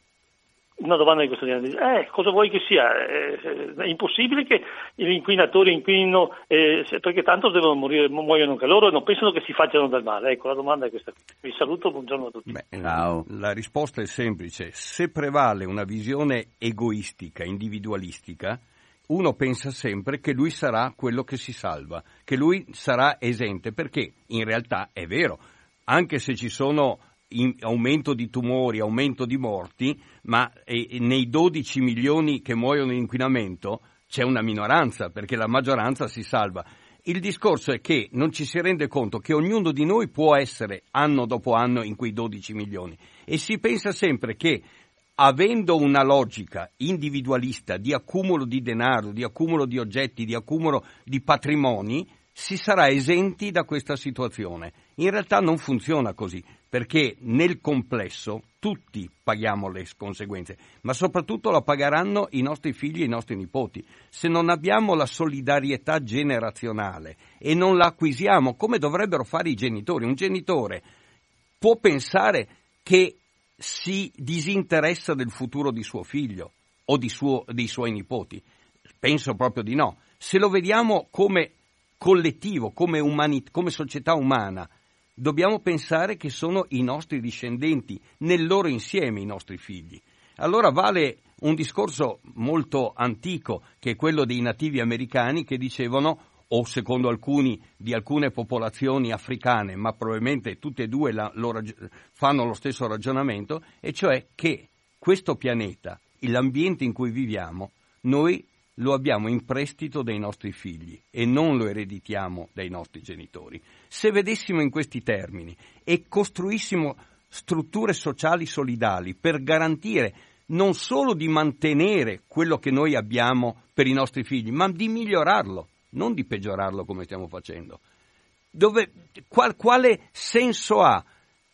Speaker 5: una domanda di questo genere. Eh, cosa vuoi che sia? Eh, è impossibile che gli inquinatori inquinino eh, perché tanto devono morire, muoiono anche loro e non pensano che si facciano del male. Ecco, la domanda è questa. Vi saluto, buongiorno a tutti.
Speaker 3: Beh, la, la risposta è semplice. Se prevale una visione egoistica, individualistica, uno pensa sempre che lui sarà quello che si salva, che lui sarà esente, perché in realtà è vero, anche se ci sono aumento di tumori, aumento di morti, ma nei 12 milioni che muoiono in inquinamento c'è una minoranza, perché la maggioranza si salva. Il discorso è che non ci si rende conto che ognuno di noi può essere anno dopo anno in quei 12 milioni e si pensa sempre che avendo una logica individualista di accumulo di denaro, di accumulo di oggetti, di accumulo di patrimoni, si sarà esenti da questa situazione. In realtà non funziona così perché nel complesso tutti paghiamo le conseguenze, ma soprattutto la pagheranno i nostri figli e i nostri nipoti. Se non abbiamo la solidarietà generazionale e non la acquisiamo come dovrebbero fare i genitori, un genitore può pensare che si disinteressa del futuro di suo figlio o di suo, dei suoi nipoti? Penso proprio di no. Se lo vediamo come collettivo, come, umani, come società umana, dobbiamo pensare che sono i nostri discendenti, nel loro insieme i nostri figli. Allora vale un discorso molto antico, che è quello dei nativi americani, che dicevano, o secondo alcuni, di alcune popolazioni africane, ma probabilmente tutte e due la, lo, fanno lo stesso ragionamento, e cioè che questo pianeta, l'ambiente in cui viviamo, noi lo abbiamo in prestito dai nostri figli e non lo ereditiamo dai nostri genitori. Se vedessimo in questi termini e costruissimo strutture sociali solidali per garantire non solo di mantenere quello che noi abbiamo per i nostri figli, ma di migliorarlo, non di peggiorarlo come stiamo facendo. Dove, qual, quale senso ha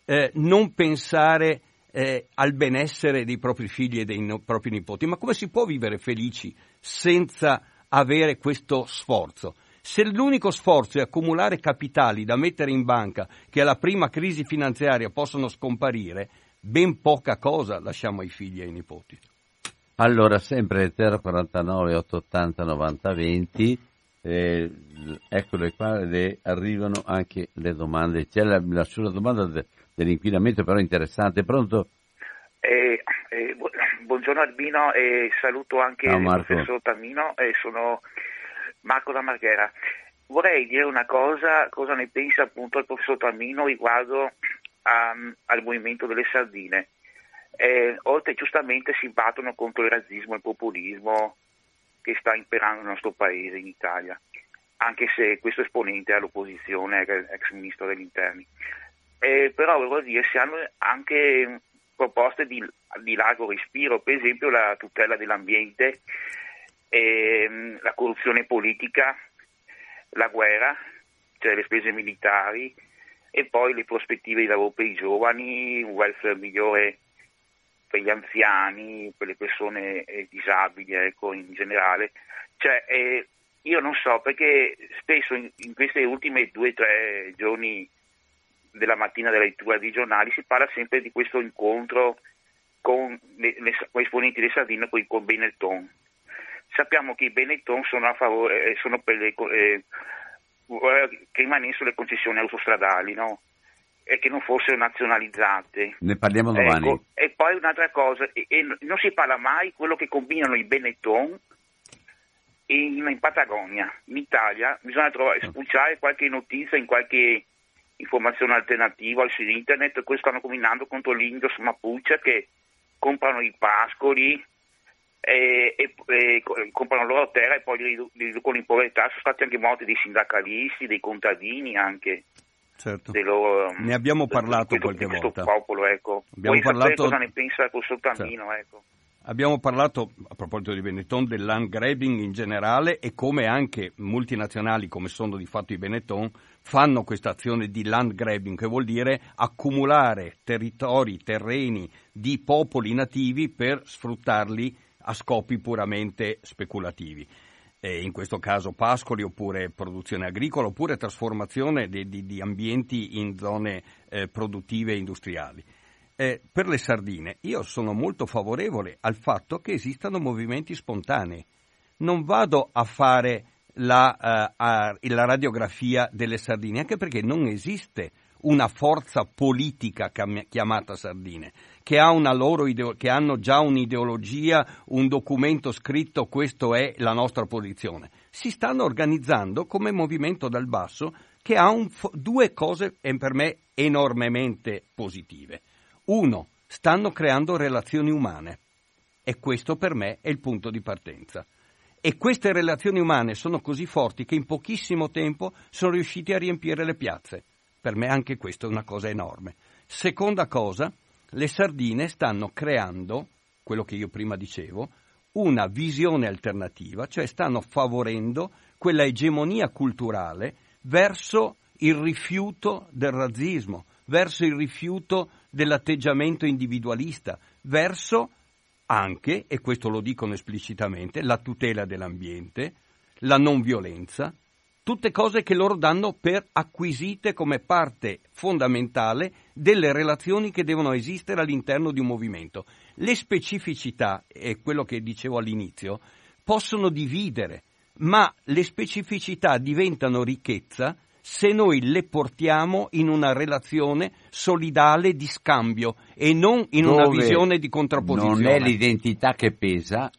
Speaker 3: eh, non pensare eh, al benessere dei propri figli e dei no, propri nipoti? Ma come si può vivere felici senza avere questo sforzo? Se l'unico sforzo è accumulare capitali da mettere in banca che alla prima crisi finanziaria possono scomparire, ben poca cosa lasciamo ai figli e ai nipoti.
Speaker 2: Allora, sempre 049 880 90 20, eh, eccole qua, le, arrivano anche le domande. C'è la, la sola domanda de, dell'inquinamento, però interessante. Pronto?
Speaker 6: Eh, eh, buongiorno Albino e saluto anche Ciao, il professor Tamino. sono Marco da Marghera. Vorrei dire una cosa, cosa ne pensa appunto il professor Tamino riguardo a, al movimento delle sardine. Eh, oltre giustamente si battono contro il razzismo e il populismo che sta imperando nel nostro paese, in Italia, anche se questo esponente è all'opposizione, ex ministro degli interni. Eh, però volevo dire, si hanno anche proposte di, di largo respiro, per esempio la tutela dell'ambiente, ehm, la corruzione politica, la guerra, cioè le spese militari e poi le prospettive di lavoro per i giovani, un welfare migliore per gli anziani, per le persone eh, disabili, ecco, in generale. Cioè, eh, io non so perché spesso in, in questi ultimi due o tre giorni della mattina della lettura dei giornali si parla sempre di questo incontro con, le, le, con esponenti dei Sardini con, con Benetton sappiamo che i Benetton sono, a favore, eh, sono per le, eh, che rimanessero le concessioni autostradali, no? e che non fossero nazionalizzate.
Speaker 2: Ne parliamo domani. Ecco,
Speaker 6: e poi un'altra cosa, e, e non si parla mai di quello che combinano i Benetton in, in Patagonia, in Italia. Bisogna trovare, spulciare qualche notizia in qualche informazione alternativa su internet. Questo stanno combinando contro gli indios Mapuche che comprano i pascoli e, e, e, comprano la loro terra e poi li, riducono in povertà. Sono stati anche morti dei sindacalisti, dei contadini anche.
Speaker 3: Certo. Loro, ne abbiamo parlato questo, qualche
Speaker 6: questo
Speaker 3: volta.
Speaker 6: popolo, ecco.
Speaker 3: Abbiamo
Speaker 6: Vuoi
Speaker 3: parlato...
Speaker 6: cosa ne pensa col Sultanino,
Speaker 3: certo.
Speaker 6: ecco.
Speaker 3: Abbiamo parlato, a proposito di Benetton, del land grabbing in generale e come anche multinazionali, come sono di fatto i Benetton, fanno questa azione di land grabbing, che vuol dire accumulare territori, terreni di popoli nativi per sfruttarli a scopi puramente speculativi. Eh, in questo caso pascoli oppure produzione agricola oppure trasformazione di, di, di ambienti in zone eh, produttive e industriali eh, per le sardine io sono molto favorevole al fatto che esistano movimenti spontanei. Non vado a fare la, uh, a, la radiografia delle sardine, anche perché non esiste una forza politica chiamata sardine, che, ha ideo- che hanno già un'ideologia, un documento scritto, questo è la nostra posizione. Si stanno organizzando come movimento dal basso che ha fo- due cose per me enormemente positive. Uno, stanno creando relazioni umane e questo per me è il punto di partenza. E queste relazioni umane sono così forti che in pochissimo tempo sono riusciti a riempire le piazze. Per me anche questo è una cosa enorme. Seconda cosa, le sardine stanno creando, quello che io prima dicevo, una visione alternativa, cioè stanno favorendo quella egemonia culturale verso il rifiuto del razzismo, verso il rifiuto dell'atteggiamento individualista, verso anche, e questo lo dicono esplicitamente, la tutela dell'ambiente, la non violenza, tutte cose che loro danno per acquisite come parte fondamentale delle relazioni che devono esistere all'interno di un movimento. Le specificità, è quello che dicevo all'inizio, possono dividere, ma le specificità diventano ricchezza se noi le portiamo in una relazione solidale di scambio e non in
Speaker 2: Dove
Speaker 3: una visione di contrapposizione.
Speaker 2: Non è l'identità che pesa,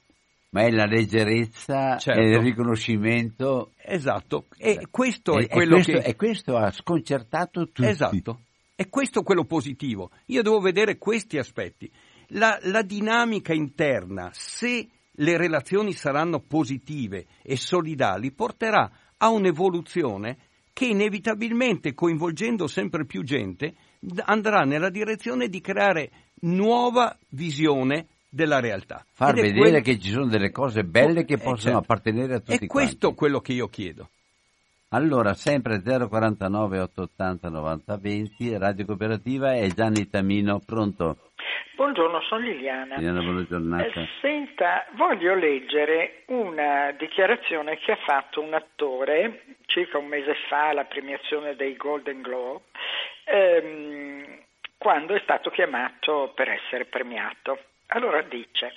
Speaker 2: ma è la leggerezza
Speaker 3: certo.
Speaker 2: e il riconoscimento.
Speaker 3: Esatto, e questo
Speaker 2: e,
Speaker 3: è quello
Speaker 2: questo,
Speaker 3: che...
Speaker 2: E questo ha sconcertato tutti.
Speaker 3: Esatto, e questo è quello positivo. Io devo vedere questi aspetti. La, la dinamica interna, se le relazioni saranno positive e solidali, porterà a un'evoluzione che inevitabilmente, coinvolgendo sempre più gente, andrà nella direzione di creare nuova visione della realtà.
Speaker 2: Far vedere quello... che ci sono delle cose belle che eh, possono certo. appartenere a tutti
Speaker 3: È questo
Speaker 2: quanti.
Speaker 3: quello che io chiedo.
Speaker 2: Allora, sempre 049 880 90 20, Radio Cooperativa e Gianni Tamino, pronto?
Speaker 7: Buongiorno, sono Liliana.
Speaker 2: Liliana, buona giornata.
Speaker 7: Eh, senta, voglio leggere una dichiarazione che ha fatto un attore circa un mese fa alla premiazione dei Golden Globe, ehm, quando è stato chiamato per essere premiato. Allora dice,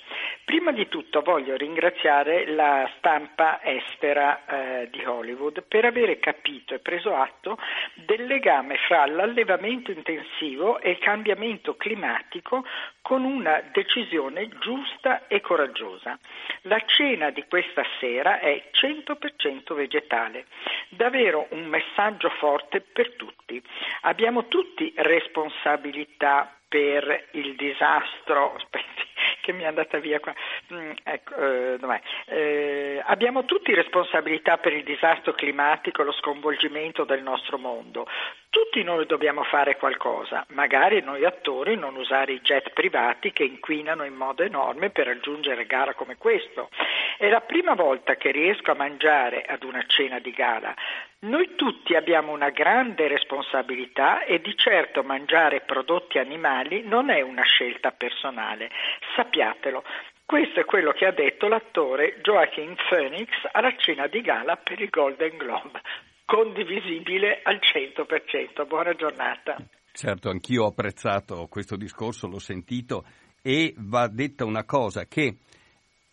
Speaker 7: prima di tutto voglio ringraziare la stampa estera eh, di Hollywood per avere capito e preso atto del legame fra l'allevamento intensivo e il cambiamento climatico con una decisione giusta e coraggiosa. La cena di questa sera è 100% vegetale, davvero un messaggio forte per tutti. Abbiamo tutti responsabilità per il disastro, aspetti, che mi è andata via qua, mm, ecco, eh, eh, abbiamo tutti responsabilità per il disastro climatico, lo sconvolgimento del nostro mondo. Tutti noi dobbiamo fare qualcosa, magari noi attori non usare i jet privati che inquinano in modo enorme per raggiungere gara come questo. È la prima volta che riesco a mangiare ad una cena di gala. Noi tutti abbiamo una grande responsabilità e di certo mangiare prodotti animali non è una scelta personale, sappiatelo. Questo è quello che ha detto l'attore Joaquin Phoenix alla cena di gala per il Golden Globe condivisibile al 100%. Buona giornata.
Speaker 3: Certo, anch'io ho apprezzato questo discorso, l'ho sentito e va detta una cosa che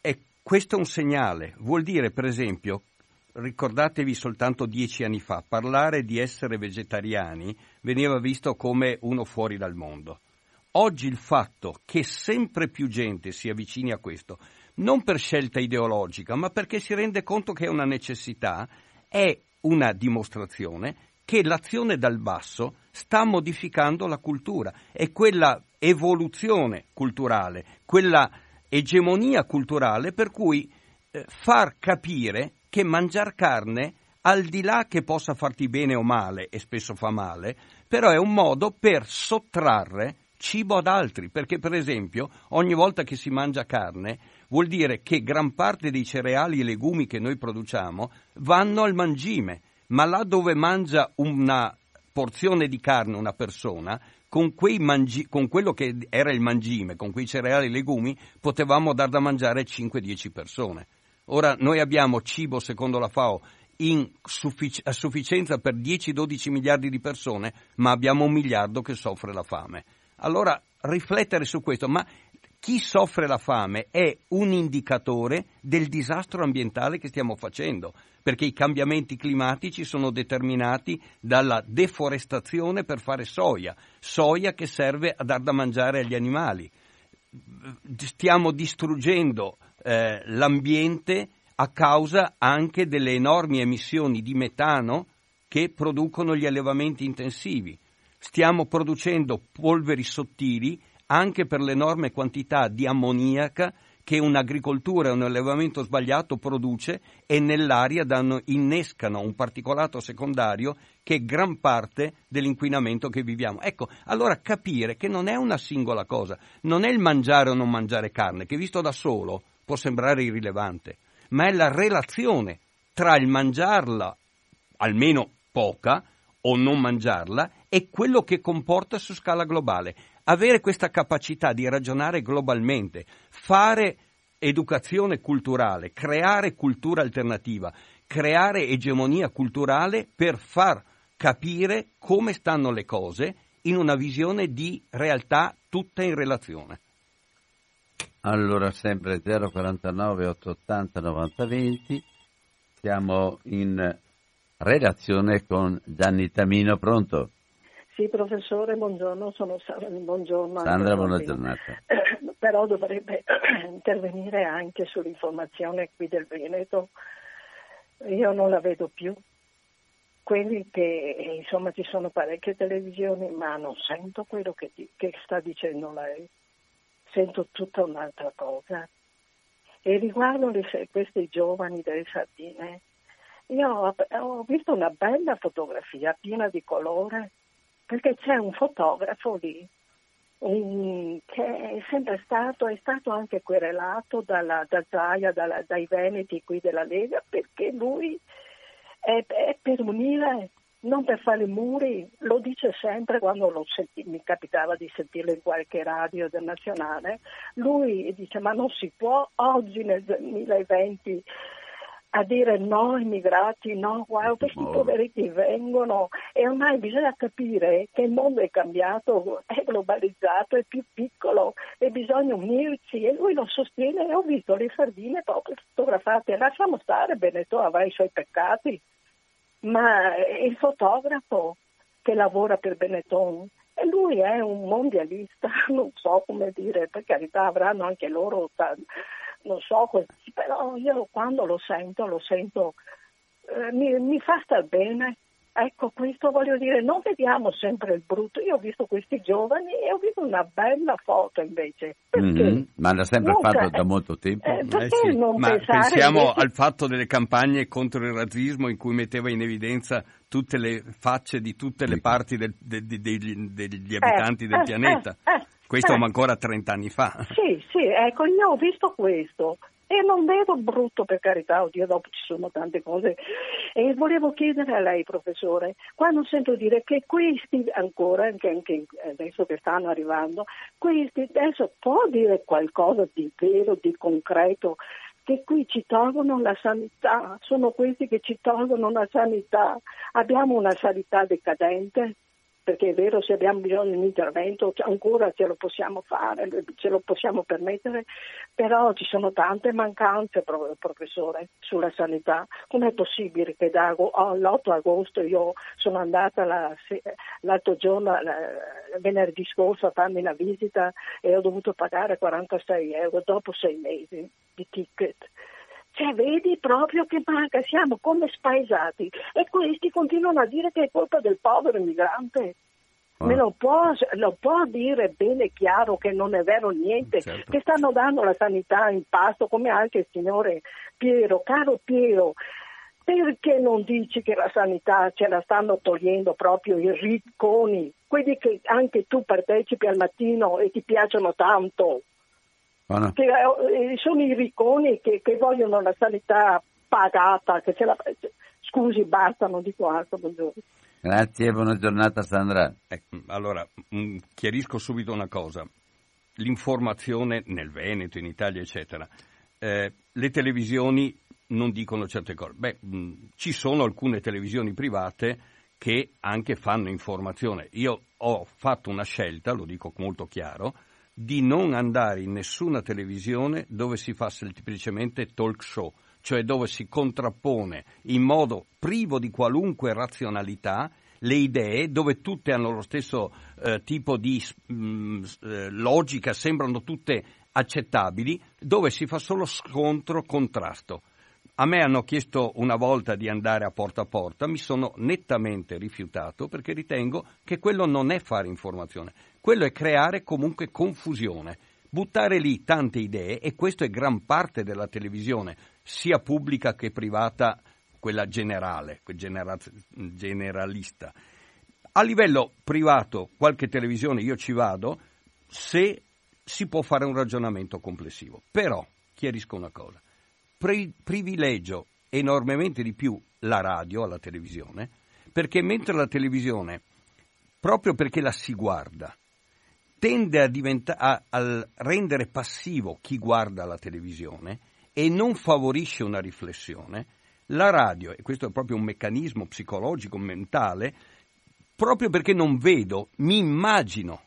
Speaker 3: è, questo è un segnale, vuol dire per esempio, ricordatevi soltanto dieci anni fa, parlare di essere vegetariani veniva visto come uno fuori dal mondo. Oggi il fatto che sempre più gente si avvicini a questo, non per scelta ideologica, ma perché si rende conto che è una necessità, è una dimostrazione che l'azione dal basso sta modificando la cultura e quella evoluzione culturale, quella egemonia culturale per cui eh, far capire che mangiare carne, al di là che possa farti bene o male, e spesso fa male, però è un modo per sottrarre cibo ad altri, perché per esempio ogni volta che si mangia carne vuol dire che gran parte dei cereali e legumi che noi produciamo vanno al mangime, ma là dove mangia una porzione di carne una persona, con, mangi- con, quello che era il mangime, con quei cereali e legumi, potevamo dar da mangiare 5-10 persone. Ora noi abbiamo cibo, secondo la FAO, suffic- a sufficienza per 10-12 miliardi di persone, ma abbiamo un miliardo che soffre la fame. Allora riflettere su questo, ma chi soffre la fame è un indicatore del disastro ambientale che stiamo facendo, perché i cambiamenti climatici sono determinati dalla deforestazione per fare soia, soia che serve a dar da mangiare agli animali. Stiamo distruggendo eh, l'ambiente a causa anche delle enormi emissioni di metano che producono gli allevamenti intensivi. Stiamo producendo polveri sottili anche per l'enorme quantità di ammoniaca che un'agricoltura e un allevamento sbagliato produce e nell'aria danno, innescano un particolato secondario che è gran parte dell'inquinamento che viviamo. Ecco, allora capire che non è una singola cosa, non è il mangiare o non mangiare carne, che visto da solo può sembrare irrilevante, ma è la relazione tra il mangiarla, almeno poca, o non mangiarla, e quello che comporta su scala globale avere questa capacità di ragionare globalmente, fare educazione culturale, creare cultura alternativa, creare egemonia culturale per far capire come stanno le cose in una visione di realtà tutta in relazione.
Speaker 2: Allora, sempre 049 880 9020, siamo in relazione con Gianni Tamino, pronto?
Speaker 8: Sì, professore, buongiorno, sono Sandra, buongiorno.
Speaker 2: Sandra, buona giornata.
Speaker 8: però dovrebbe intervenire anche sull'informazione qui del Veneto. Io non la vedo più. Quelli che, insomma, ci sono parecchie televisioni, ma non sento quello che, che sta dicendo lei. Sento tutta un'altra cosa. E riguardo le, questi giovani delle sardine, io ho, ho visto una bella fotografia piena di colore perché c'è un fotografo lì che è sempre stato, è stato anche querelato dalla, da Zaia, dalla, dai Veneti qui della Lega, perché lui è, è, per unire, non per fare muri, lo dice sempre quando senti, mi capitava di sentirlo in qualche radio del nazionale, lui dice ma non si può oggi nel 2020 a dire no immigrati, no, guarda questi oh. poveretti vengono e ormai bisogna capire che il mondo è cambiato, è globalizzato, è più piccolo e bisogna unirci e lui lo sostiene e ho visto le sardine proprio fotografate, lasciamo stare Benetton avrà i suoi peccati, ma il fotografo che lavora per Benetton e lui è un mondialista, non so come dire, per carità avranno anche loro non so, però io quando lo sento, lo sento, eh, mi, mi, fa star bene. Ecco, questo voglio dire, non vediamo sempre il brutto. Io ho visto questi giovani e ho visto una bella foto invece.
Speaker 2: Mm-hmm. Ma l'ha sempre non fatto da molto tempo.
Speaker 3: Eh, eh sì. Ma pensiamo invece... al fatto delle campagne contro il razzismo in cui metteva in evidenza tutte le facce di tutte le parti del, de, de, de, degli eh, abitanti eh, del pianeta. Eh, questo eh. ancora 30 anni fa.
Speaker 8: Sì, sì, ecco, io ho visto questo e non vedo brutto per carità, oddio, dopo ci sono tante cose. E volevo chiedere a lei, professore, quando sento dire che questi ancora, anche, anche adesso che stanno arrivando, questi adesso può dire qualcosa di vero, di concreto, che qui ci tolgono la sanità, sono questi che ci tolgono la sanità. Abbiamo una sanità decadente, perché è vero se abbiamo bisogno di un intervento ancora ce lo possiamo fare, ce lo possiamo permettere, però ci sono tante mancanze, professore, sulla sanità. Com'è possibile che da, oh, l'8 agosto io sono andata la, l'altro giorno, la, venerdì scorso, a farmi la visita e ho dovuto pagare 46 euro dopo sei mesi di ticket? Cioè, vedi proprio che manca, siamo come spaesati e questi continuano a dire che è colpa del povero immigrante. Me lo può, lo può, dire bene chiaro che non è vero niente, certo. che stanno dando la sanità in pasto, come anche il signore Piero. Caro Piero, perché non dici che la sanità ce la stanno togliendo proprio i ricconi, quelli che anche tu partecipi al mattino e ti piacciono tanto? Buona. Che, eh, sono i ricconi che, che, vogliono la sanità pagata, che ce la... Scusi, basta, non dico altro, buongiorno.
Speaker 2: Grazie, buona giornata Sandra.
Speaker 3: Ecco, allora, mh, chiarisco subito una cosa. L'informazione nel Veneto, in Italia, eccetera, eh, le televisioni non dicono certe cose. Beh, mh, ci sono alcune televisioni private che anche fanno informazione. Io ho fatto una scelta, lo dico molto chiaro, di non andare in nessuna televisione dove si fa semplicemente talk show cioè dove si contrappone in modo privo di qualunque razionalità le idee, dove tutte hanno lo stesso eh, tipo di mh, mm, eh, logica, sembrano tutte accettabili, dove si fa solo scontro, contrasto. A me hanno chiesto una volta di andare a porta a porta, mi sono nettamente rifiutato perché ritengo che quello non è fare informazione, quello è creare comunque confusione, buttare lì tante idee e questo è gran parte della televisione sia pubblica che privata, quella generale, generalista. A livello privato, qualche televisione io ci vado se si può fare un ragionamento complessivo. Però, chiarisco una cosa, Pri- privilegio enormemente di più la radio alla televisione, perché mentre la televisione, proprio perché la si guarda, tende a, diventa- a, a rendere passivo chi guarda la televisione, e non favorisce una riflessione, la radio, e questo è proprio un meccanismo psicologico, mentale, proprio perché non vedo, mi immagino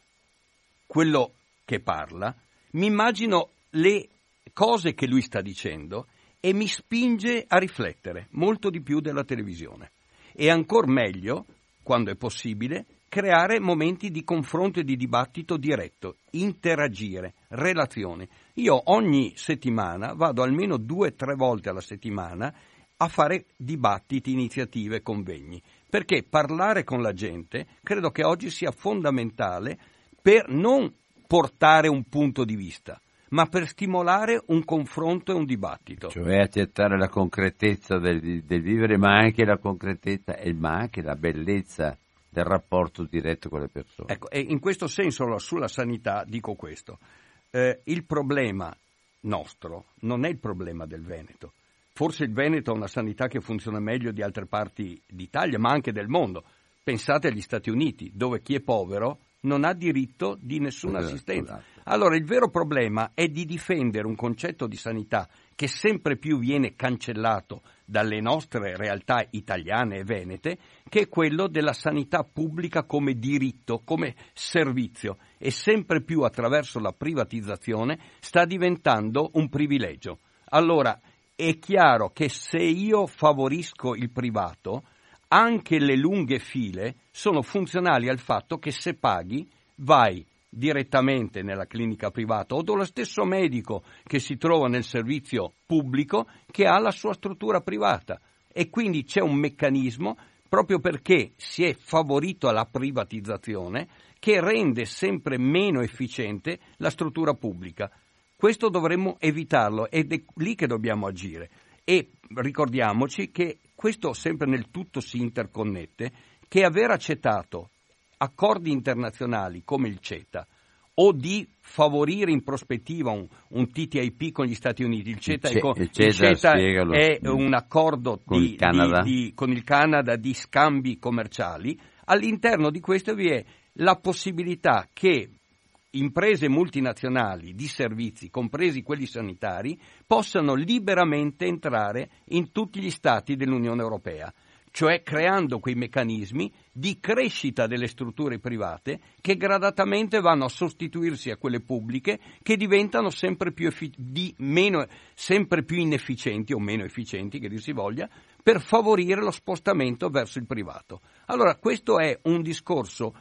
Speaker 3: quello che parla, mi immagino le cose che lui sta dicendo e mi spinge a riflettere molto di più della televisione. E ancora meglio, quando è possibile, creare momenti di confronto e di dibattito diretto, interagire, relazioni. Io ogni settimana vado almeno due o tre volte alla settimana a fare dibattiti, iniziative, convegni, perché parlare con la gente credo che oggi sia fondamentale per non portare un punto di vista, ma per stimolare un confronto e un dibattito.
Speaker 2: Cioè accettare la concretezza del, del vivere, ma anche la concretezza e ma anche la bellezza del rapporto diretto con le persone.
Speaker 3: Ecco, e in questo senso sulla sanità dico questo. Eh, il problema nostro non è il problema del Veneto. Forse il Veneto ha una sanità che funziona meglio di altre parti d'Italia, ma anche del mondo. Pensate agli Stati Uniti, dove chi è povero non ha diritto di nessuna esatto, assistenza. Esatto. Allora il vero problema è di difendere un concetto di sanità che sempre più viene cancellato dalle nostre realtà italiane e venete, che è quello della sanità pubblica come diritto, come servizio e sempre più attraverso la privatizzazione sta diventando un privilegio. Allora è chiaro che se io favorisco il privato, anche le lunghe file sono funzionali al fatto che se paghi vai direttamente nella clinica privata o dallo stesso medico che si trova nel servizio pubblico che ha la sua struttura privata e quindi c'è un meccanismo proprio perché si è favorito la privatizzazione che rende sempre meno efficiente la struttura pubblica. Questo dovremmo evitarlo ed è lì che dobbiamo agire e ricordiamoci che questo sempre nel tutto si interconnette, che aver accettato accordi internazionali come il CETA o di favorire in prospettiva un, un TTIP con gli Stati Uniti. Il CETA, il
Speaker 2: è,
Speaker 3: con,
Speaker 2: il CETA,
Speaker 3: il CETA è un accordo con, di, il di, di, con il Canada di scambi commerciali. All'interno di questo vi è la possibilità che imprese multinazionali di servizi, compresi quelli sanitari, possano liberamente entrare in tutti gli stati dell'Unione Europea cioè creando quei meccanismi di crescita delle strutture private che gradatamente vanno a sostituirsi a quelle pubbliche che diventano sempre più, effi- meno, sempre più inefficienti o meno efficienti, che dir si voglia, per favorire lo spostamento verso il privato. Allora questo è un discorso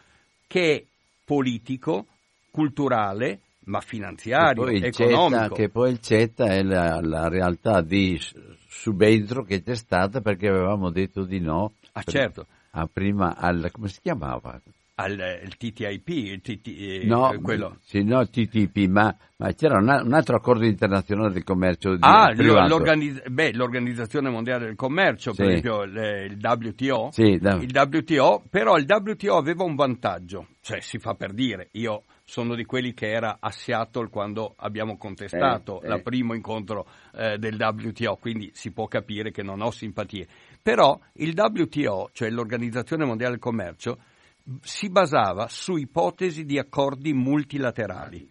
Speaker 3: che è politico, culturale, ma finanziario, che economico.
Speaker 2: CETA, che poi il CETA è la, la realtà di subentro che c'è stata perché avevamo detto di no.
Speaker 3: Ah, certo.
Speaker 2: A prima al, come si chiamava?
Speaker 3: al TTIP, il TT,
Speaker 2: eh, no, quello. Sì, no, TTIP, ma, ma c'era un, un, altro accordo internazionale di commercio di
Speaker 3: Ah, l'organizz- beh, l'Organizzazione Mondiale del Commercio, sì. per esempio il, il WTO, sì, da... il WTO, però il WTO aveva un vantaggio, cioè si fa per dire, io sono di quelli che era a Seattle quando abbiamo contestato eh, il eh. primo incontro eh, del WTO, quindi si può capire che non ho simpatie. Però il WTO, cioè l'Organizzazione Mondiale del Commercio, si basava su ipotesi di accordi multilaterali,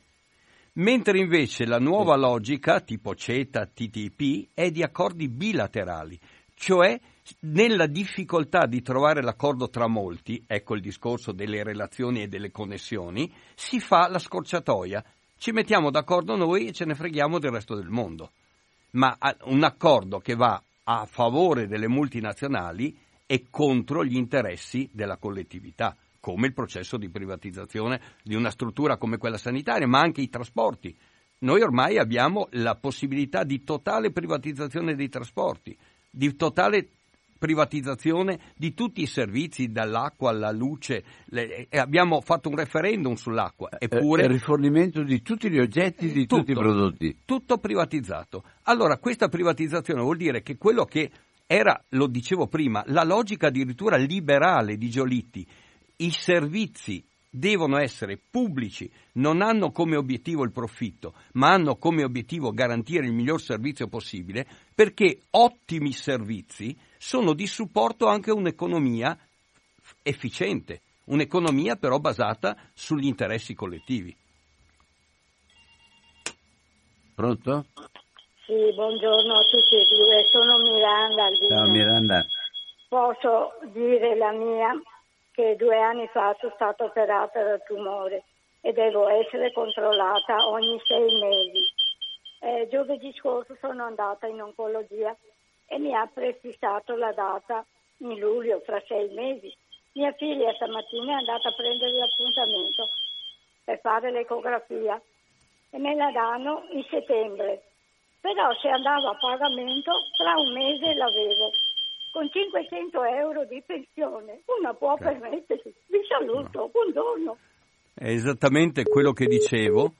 Speaker 3: mentre invece la nuova logica, tipo CETA, TTIP, è di accordi bilaterali, cioè nella difficoltà di trovare l'accordo tra molti, ecco il discorso delle relazioni e delle connessioni, si fa la scorciatoia. Ci mettiamo d'accordo noi e ce ne freghiamo del resto del mondo. Ma un accordo che va a favore delle multinazionali e contro gli interessi della collettività come il processo di privatizzazione di una struttura come quella sanitaria, ma anche i trasporti. Noi ormai abbiamo la possibilità di totale privatizzazione dei trasporti, di totale privatizzazione di tutti i servizi, dall'acqua alla luce. Le, abbiamo fatto un referendum sull'acqua. Eh, eppure,
Speaker 2: il rifornimento di tutti gli oggetti, di tutto, tutti i prodotti.
Speaker 3: Tutto privatizzato. Allora, questa privatizzazione vuol dire che quello che era, lo dicevo prima, la logica addirittura liberale di Giolitti, i servizi devono essere pubblici, non hanno come obiettivo il profitto, ma hanno come obiettivo garantire il miglior servizio possibile, perché ottimi servizi sono di supporto anche a un'economia efficiente, un'economia però basata sugli interessi collettivi.
Speaker 2: Pronto?
Speaker 9: Sì, buongiorno a tutti e due, sono Miranda.
Speaker 2: Ciao Miranda.
Speaker 9: Posso dire la mia? che due anni fa sono stata operata da tumore e devo essere controllata ogni sei mesi. Eh, giovedì scorso sono andata in oncologia e mi ha prefissato la data in luglio, fra sei mesi. Mia figlia stamattina è andata a prendere l'appuntamento per fare l'ecografia e me la danno in settembre. Però se andavo a pagamento, tra un mese l'avevo con 500 euro di pensione. Una può okay. permettersi. Vi saluto, no. buongiorno.
Speaker 3: È esattamente quello che dicevo,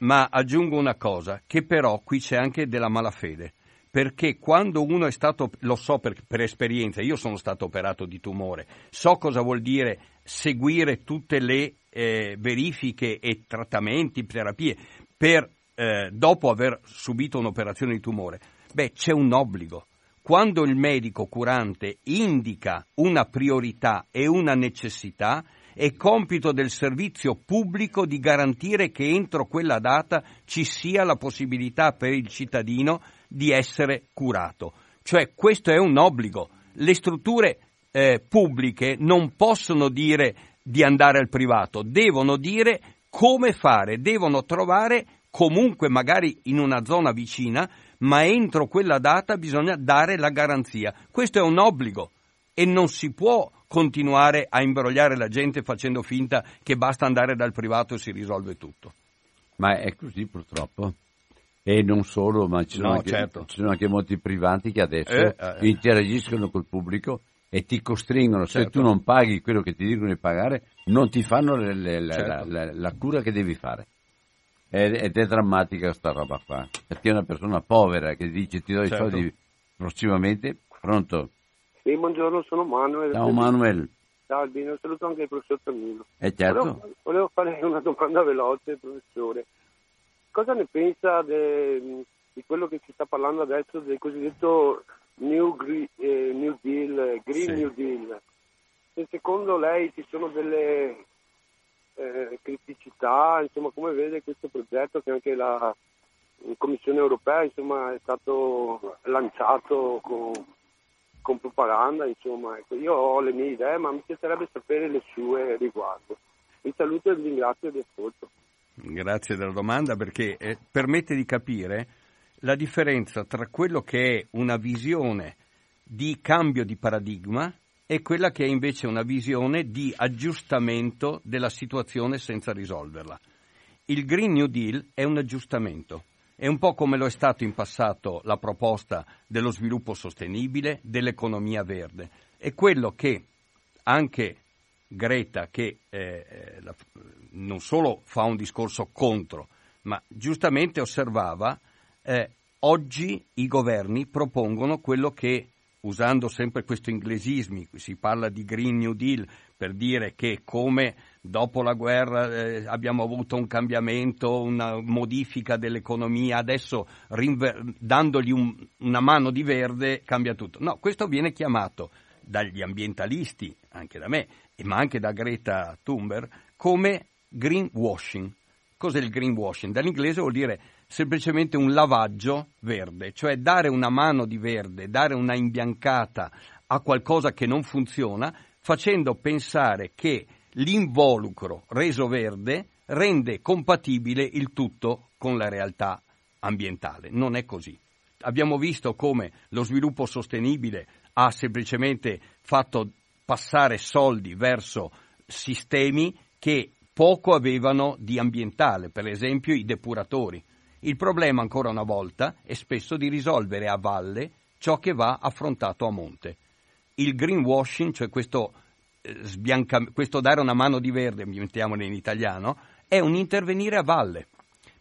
Speaker 3: ma aggiungo una cosa, che però qui c'è anche della malafede. Perché quando uno è stato, lo so per, per esperienza, io sono stato operato di tumore, so cosa vuol dire seguire tutte le eh, verifiche e trattamenti, terapie, per, eh, dopo aver subito un'operazione di tumore. Beh, c'è un obbligo quando il medico curante indica una priorità e una necessità, è compito del servizio pubblico di garantire che entro quella data ci sia la possibilità per il cittadino di essere curato. Cioè questo è un obbligo. Le strutture eh, pubbliche non possono dire di andare al privato, devono dire come fare, devono trovare comunque magari in una zona vicina ma entro quella data bisogna dare la garanzia. Questo è un obbligo e non si può continuare a imbrogliare la gente facendo finta che basta andare dal privato e si risolve tutto.
Speaker 2: Ma è così purtroppo. E non solo, ma ci sono,
Speaker 3: no,
Speaker 2: anche,
Speaker 3: certo.
Speaker 2: ci sono anche molti privati che adesso eh, eh. interagiscono col pubblico e ti costringono, certo. se tu non paghi quello che ti dicono di pagare, non ti fanno le, le, certo. la, la, la, cura che devi fare. Ed è drammatica sta roba qua. Perché è una persona povera che dice ti do i certo. soldi prossimamente. Pronto?
Speaker 10: Sì, buongiorno, sono Manuel.
Speaker 2: Ciao Manuel.
Speaker 10: Ciao Albino, saluto anche il professor Tamino.
Speaker 2: Eh certo.
Speaker 10: Volevo, volevo, fare una domanda veloce, professore. Cosa ne pensa de, di quello che si sta parlando adesso del cosiddetto New, Green, eh, New Deal, Green sì. New Deal? Se secondo lei ci sono delle eh, criticità, insomma come vede questo progetto che anche la Commissione europea insomma, è stato lanciato con, con propaganda, insomma, ecco, io ho le mie idee ma mi piacerebbe sapere le sue riguardo. Vi saluto e vi ringrazio di ascolto.
Speaker 3: Grazie della domanda perché eh, permette di capire la differenza tra quello che è una visione di cambio di paradigma e quella che è invece una visione di aggiustamento della situazione senza risolverla. Il Green New Deal è un aggiustamento, è un po' come lo è stato in passato la proposta dello sviluppo sostenibile, dell'economia verde, è quello che anche Greta che eh, la, non solo fa un discorso contro, ma giustamente osservava, eh, oggi i governi propongono quello che, usando sempre questo inglesismi, si parla di Green New Deal per dire che come dopo la guerra eh, abbiamo avuto un cambiamento, una modifica dell'economia, adesso rinver- dandogli un, una mano di verde cambia tutto. No, questo viene chiamato dagli ambientalisti, anche da me, ma anche da Greta Thunberg, come greenwashing. Cos'è il greenwashing? Dall'inglese vuol dire semplicemente un lavaggio verde, cioè dare una mano di verde, dare una imbiancata a qualcosa che non funziona, facendo pensare che l'involucro reso verde rende compatibile il tutto con la realtà ambientale. Non è così. Abbiamo visto come lo sviluppo sostenibile ha semplicemente fatto passare soldi verso sistemi che poco avevano di ambientale, per esempio i depuratori. Il problema ancora una volta è spesso di risolvere a valle ciò che va affrontato a monte. Il greenwashing, cioè questo, eh, questo dare una mano di verde, mettiamolo in italiano, è un intervenire a valle.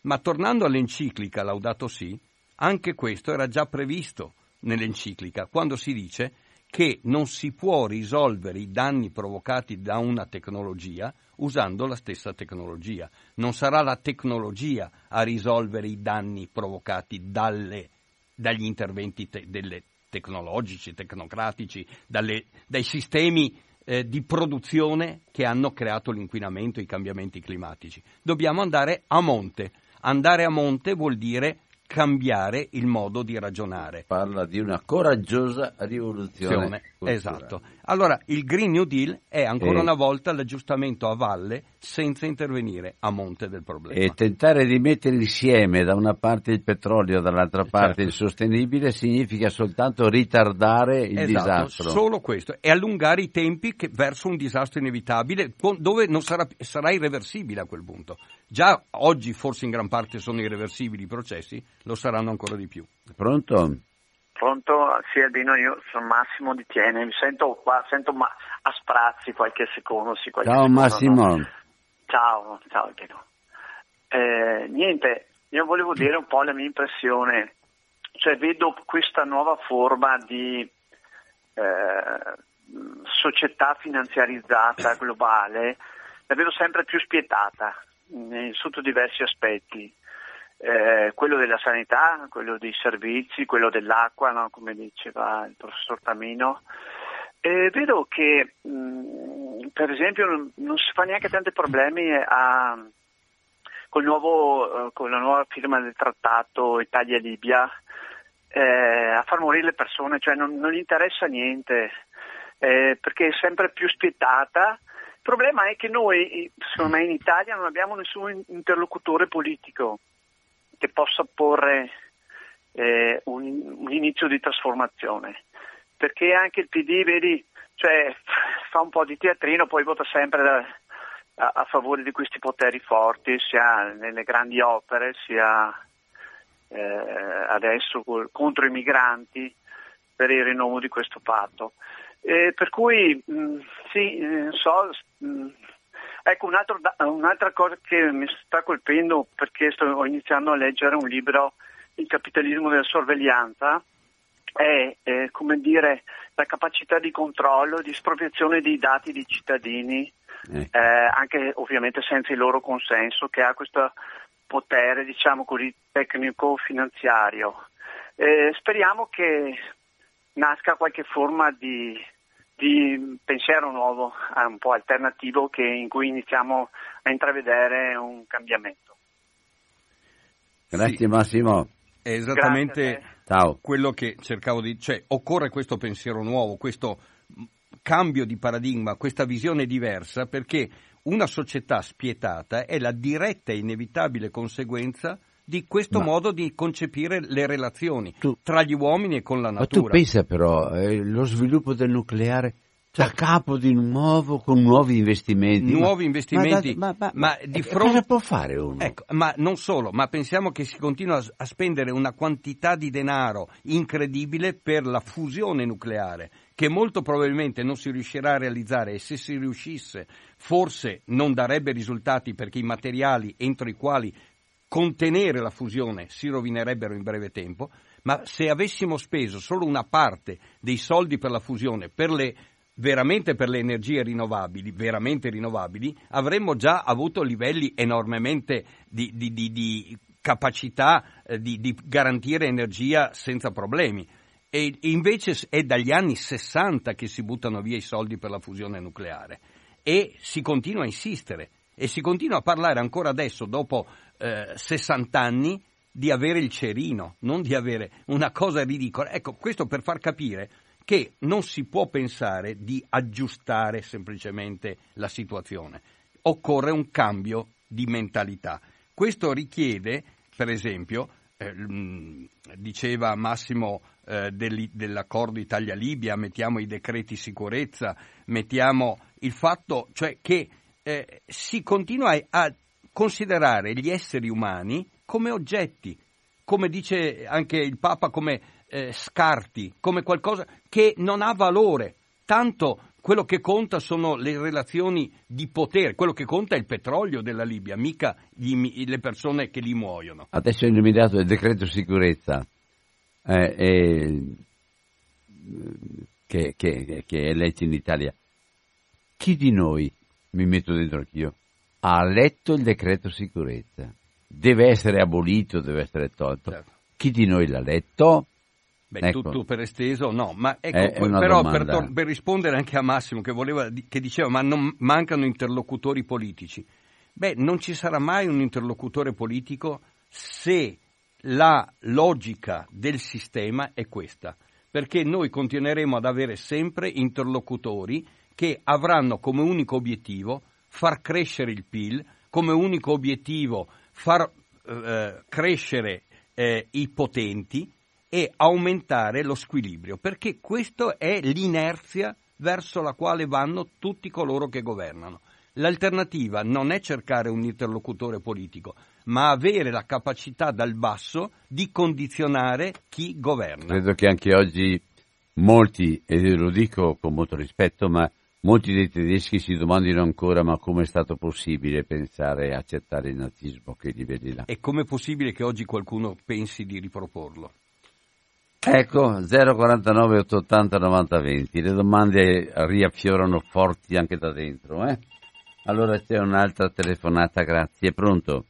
Speaker 3: Ma tornando all'enciclica Laudato Si, anche questo era già previsto nell'enciclica, quando si dice che non si può risolvere i danni provocati da una tecnologia usando la stessa tecnologia. Non sarà la tecnologia a risolvere i danni provocati dalle, dagli interventi te, delle, tecnologici, tecnocratici, dalle, dai sistemi eh, di produzione che hanno creato l'inquinamento e i cambiamenti climatici. Dobbiamo andare a monte. Andare a monte vuol dire cambiare il modo di ragionare.
Speaker 2: Parla di una coraggiosa rivoluzione.
Speaker 3: Esatto. Allora, il Green New Deal è ancora e... una volta l'aggiustamento a valle senza intervenire a monte del problema.
Speaker 2: E tentare di mettere insieme da una parte il petrolio e dall'altra parte certo. il sostenibile significa soltanto ritardare il
Speaker 3: esatto,
Speaker 2: disastro.
Speaker 3: Solo questo. E allungare i tempi che, verso un disastro inevitabile dove non sarà, sarà irreversibile a quel punto. Già oggi forse in gran parte sono irreversibili i processi, lo saranno ancora di più.
Speaker 2: Pronto?
Speaker 11: Pronto? Sì Albino, io sono Massimo di Tiene, mi sento qua, sento ma- a sprazzi qualche secondo. Sì, qualche
Speaker 2: ciao
Speaker 11: secondo,
Speaker 2: Massimo.
Speaker 11: No? Ciao, ciao Albino. Eh, niente, io volevo dire un po' la mia impressione, cioè vedo questa nuova forma di eh, società finanziarizzata globale, la vedo sempre più spietata sotto diversi aspetti. Eh, quello della sanità, quello dei servizi, quello dell'acqua, no? come diceva il professor Tamino. Eh, vedo che mh, mm, per esempio non, non, si fa neanche tanti problemi a, col nuovo, eh, con la nuova firma del trattato Italia-Libia eh, a far morire le persone, cioè non, non gli interessa niente eh, perché è sempre più spietata il problema è che noi, secondo me, in Italia non abbiamo nessun interlocutore politico che possa porre eh, un, un, inizio di trasformazione. Perché anche il PD, vedi, cioè, fa un po' di teatrino, poi vota sempre a, a, favore di questi poteri forti, sia nelle grandi opere, sia eh, adesso contro i migranti per il rinnovo di questo patto. Eh, per cui mh, mm, sì, eh, so, mh, mm, ecco un altro, un'altra cosa che mi sta colpendo perché sto iniziando a leggere un libro, Il capitalismo della sorveglianza, è eh, come dire la capacità di controllo, di espropriazione dei dati dei cittadini, eh. eh anche ovviamente senza il loro consenso, che ha questo potere, diciamo così, tecnico-finanziario. Eh, speriamo che nasca qualche forma di, di pensiero nuovo, eh, un po' alternativo, che, in cui iniziamo a intravedere un cambiamento.
Speaker 2: Grazie sì. Massimo.
Speaker 3: È esattamente quello che cercavo di dire, cioè occorre questo pensiero nuovo, questo cambio di paradigma, questa visione diversa, perché una società spietata è la diretta e inevitabile conseguenza di questo ma, modo di concepire le relazioni tu, tra gli uomini e con la natura.
Speaker 2: Ma tu pensa però, eh, lo sviluppo del nucleare a capo di nuovo con nuovi investimenti.
Speaker 3: Nuovi investimenti, ma, ma, ma, ma di eh, fronte...
Speaker 2: Cosa può fare uno?
Speaker 3: Ecco, ma non solo, ma pensiamo che si continua a spendere una quantità di denaro incredibile per la fusione nucleare che molto probabilmente non si riuscirà a realizzare e se si riuscisse forse non darebbe risultati perché i materiali entro i quali contenere la fusione si rovinerebbero in breve tempo, ma se avessimo speso solo una parte dei soldi per la fusione per le veramente per le energie rinnovabili, veramente rinnovabili, avremmo già avuto livelli enormemente di, di, di, di capacità eh, di, garantire energia senza problemi. E invece è dagli anni 60 che si buttano via i soldi per la fusione nucleare e si continua a insistere e si continua a parlare ancora adesso, dopo eh, 60 anni, di avere il cerino, non di avere una cosa ridicola. Ecco, questo per far capire che non si può pensare di aggiustare semplicemente la situazione. Occorre un cambio di mentalità. Questo richiede, per esempio, eh, diceva Massimo eh, dell'accordo Italia-Libia, mettiamo i decreti sicurezza, mettiamo il fatto cioè che eh, si continua a considerare gli esseri umani come oggetti, come dice anche il Papa, come eh, scarti, come qualcosa che non ha valore. Tanto quello che conta sono le relazioni di potere, quello che conta è il petrolio della Libia, mica gli, le persone che li muoiono.
Speaker 2: Adesso è illuminato il decreto sicurezza eh, eh, che, che, che è letto in Italia. Chi di noi, mi metto dentro anch'io, ha letto il decreto sicurezza? Deve essere abolito, deve essere tolto. Certo. Chi di noi l'ha letto?
Speaker 3: Beh, ecco. tutto per esteso no, ma ecco, però per, tor- per, rispondere anche a Massimo che, voleva, che diceva ma non mancano interlocutori politici. Beh, non ci sarà mai un interlocutore politico se la logica del sistema è questa, perché noi continueremo ad avere sempre interlocutori che avranno come unico obiettivo far crescere il PIL, come unico obiettivo far eh, crescere eh, i potenti, e aumentare lo squilibrio, perché questa è l'inerzia verso la quale vanno tutti coloro che governano. L'alternativa non è cercare un interlocutore politico, ma avere la capacità dal basso di condizionare chi governa.
Speaker 2: Credo che anche oggi molti, e lo dico con molto rispetto, ma molti dei tedeschi si domandino ancora ma come è stato possibile pensare e accettare il nazismo a quei livelli là.
Speaker 3: E come è possibile che oggi qualcuno pensi di riproporlo?
Speaker 2: Ecco, 049 880 90 20. Le domande riaffiorano forti anche da dentro, eh? Allora c'è un'altra telefonata, grazie. Pronto?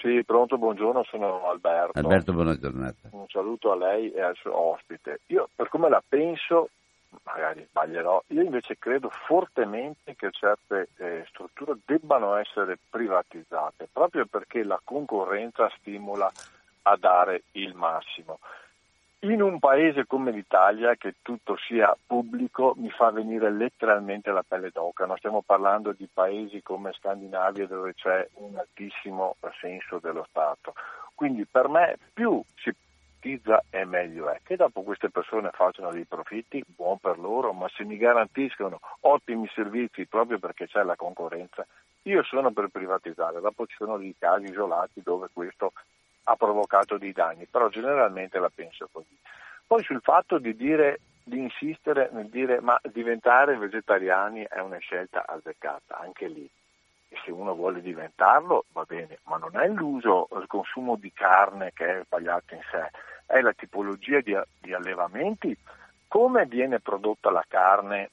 Speaker 12: Sì, pronto, buongiorno, sono Alberto.
Speaker 2: Alberto, buona giornata.
Speaker 12: Un saluto a lei e al suo ospite. Io, per come la penso, magari sbaglierò, io invece credo fortemente che certe eh, strutture debbano essere privatizzate, proprio perché la concorrenza stimola a dare il massimo. In un paese come l'Italia, che tutto sia pubblico, mi fa venire letteralmente la pelle d'oca. Non stiamo parlando di paesi come Scandinavia dove c'è un altissimo senso dello Stato. Quindi per me più si privatizza e meglio è. Che dopo queste persone facciano dei profitti, buon per loro, ma se mi garantiscono ottimi servizi proprio perché c'è la concorrenza, io sono per privatizzare. Dopo ci sono dei casi isolati dove questo ha provocato dei danni, però generalmente la penso così. Poi sul fatto di dire di insistere nel dire ma diventare vegetariani è una scelta azzeccata, anche lì. E se uno vuole diventarlo va bene, ma non è l'uso, il consumo di carne che è sbagliato in sé, è la tipologia di, di allevamenti, come viene prodotta la carne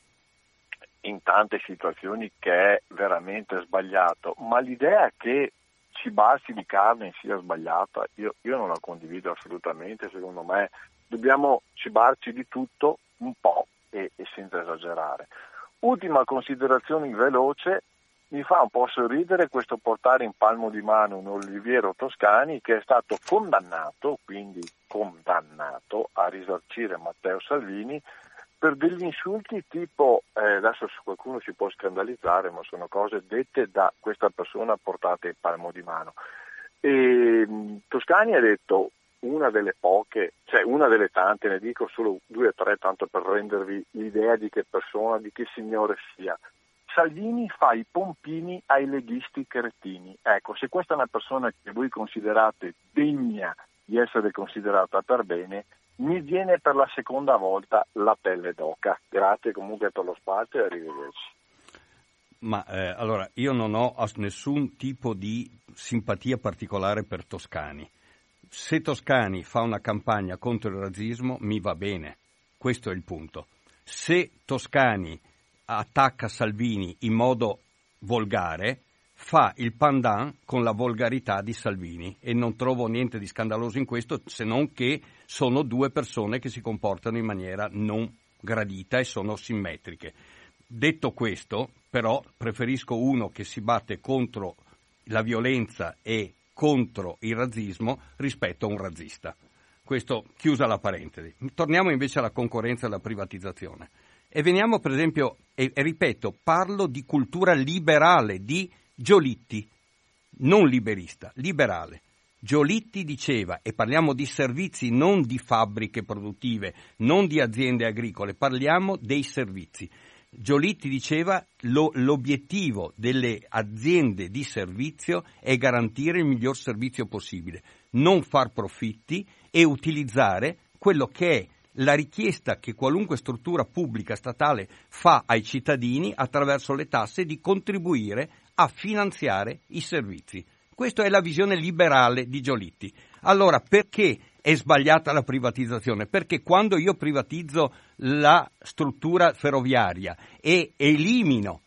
Speaker 12: in tante situazioni che è veramente sbagliato, ma l'idea che cibarsi di carne sia sbagliata, io, io non la condivido assolutamente, secondo me dobbiamo cibarci di tutto un po' e, e senza esagerare. Ultima considerazione veloce, mi fa un po' sorridere questo portare in palmo di mano un Oliviero Toscani che è stato condannato, quindi condannato a risarcire Matteo Salvini per degli insulti tipo, eh, adesso qualcuno si può scandalizzare, ma sono cose dette da questa persona portate in palmo di mano. E, mm, Toscani ha detto una delle poche, cioè una delle tante, ne dico solo due o tre, tanto per rendervi l'idea di che persona, di che signore sia. Salvini fa i pompini ai leghisti cretini. Ecco, se questa è una persona che voi considerate degna di essere considerata per bene, mi viene per la seconda volta la pelle d'oca. Grazie comunque per lo spazio e arrivederci.
Speaker 3: Ma eh, allora, io non ho nessun tipo di simpatia particolare per Toscani. Se Toscani fa una campagna contro il razzismo, mi va bene. Questo è il punto. Se Toscani attacca Salvini in modo volgare, fa il pandan con la volgarità di Salvini e non trovo niente di scandaloso in questo se non che sono due persone che si comportano in maniera non gradita e sono simmetriche. Detto questo, però, preferisco uno che si batte contro la violenza e contro il razzismo rispetto a un razzista. Questo chiusa la parentesi. Torniamo invece alla concorrenza e alla privatizzazione. E veniamo per esempio, e, e ripeto, parlo di cultura liberale, di Giolitti, non liberista, liberale. Giolitti diceva, e parliamo di servizi, non di fabbriche produttive, non di aziende agricole, parliamo dei servizi. Giolitti diceva lo, l'obiettivo delle aziende di servizio è garantire il miglior servizio possibile, non far profitti e utilizzare quello che è la richiesta che qualunque struttura pubblica statale fa ai cittadini attraverso le tasse di contribuire a finanziare i servizi. Questa è la visione liberale di Giolitti. Allora, perché è sbagliata la privatizzazione? Perché quando io privatizzo la struttura ferroviaria e elimino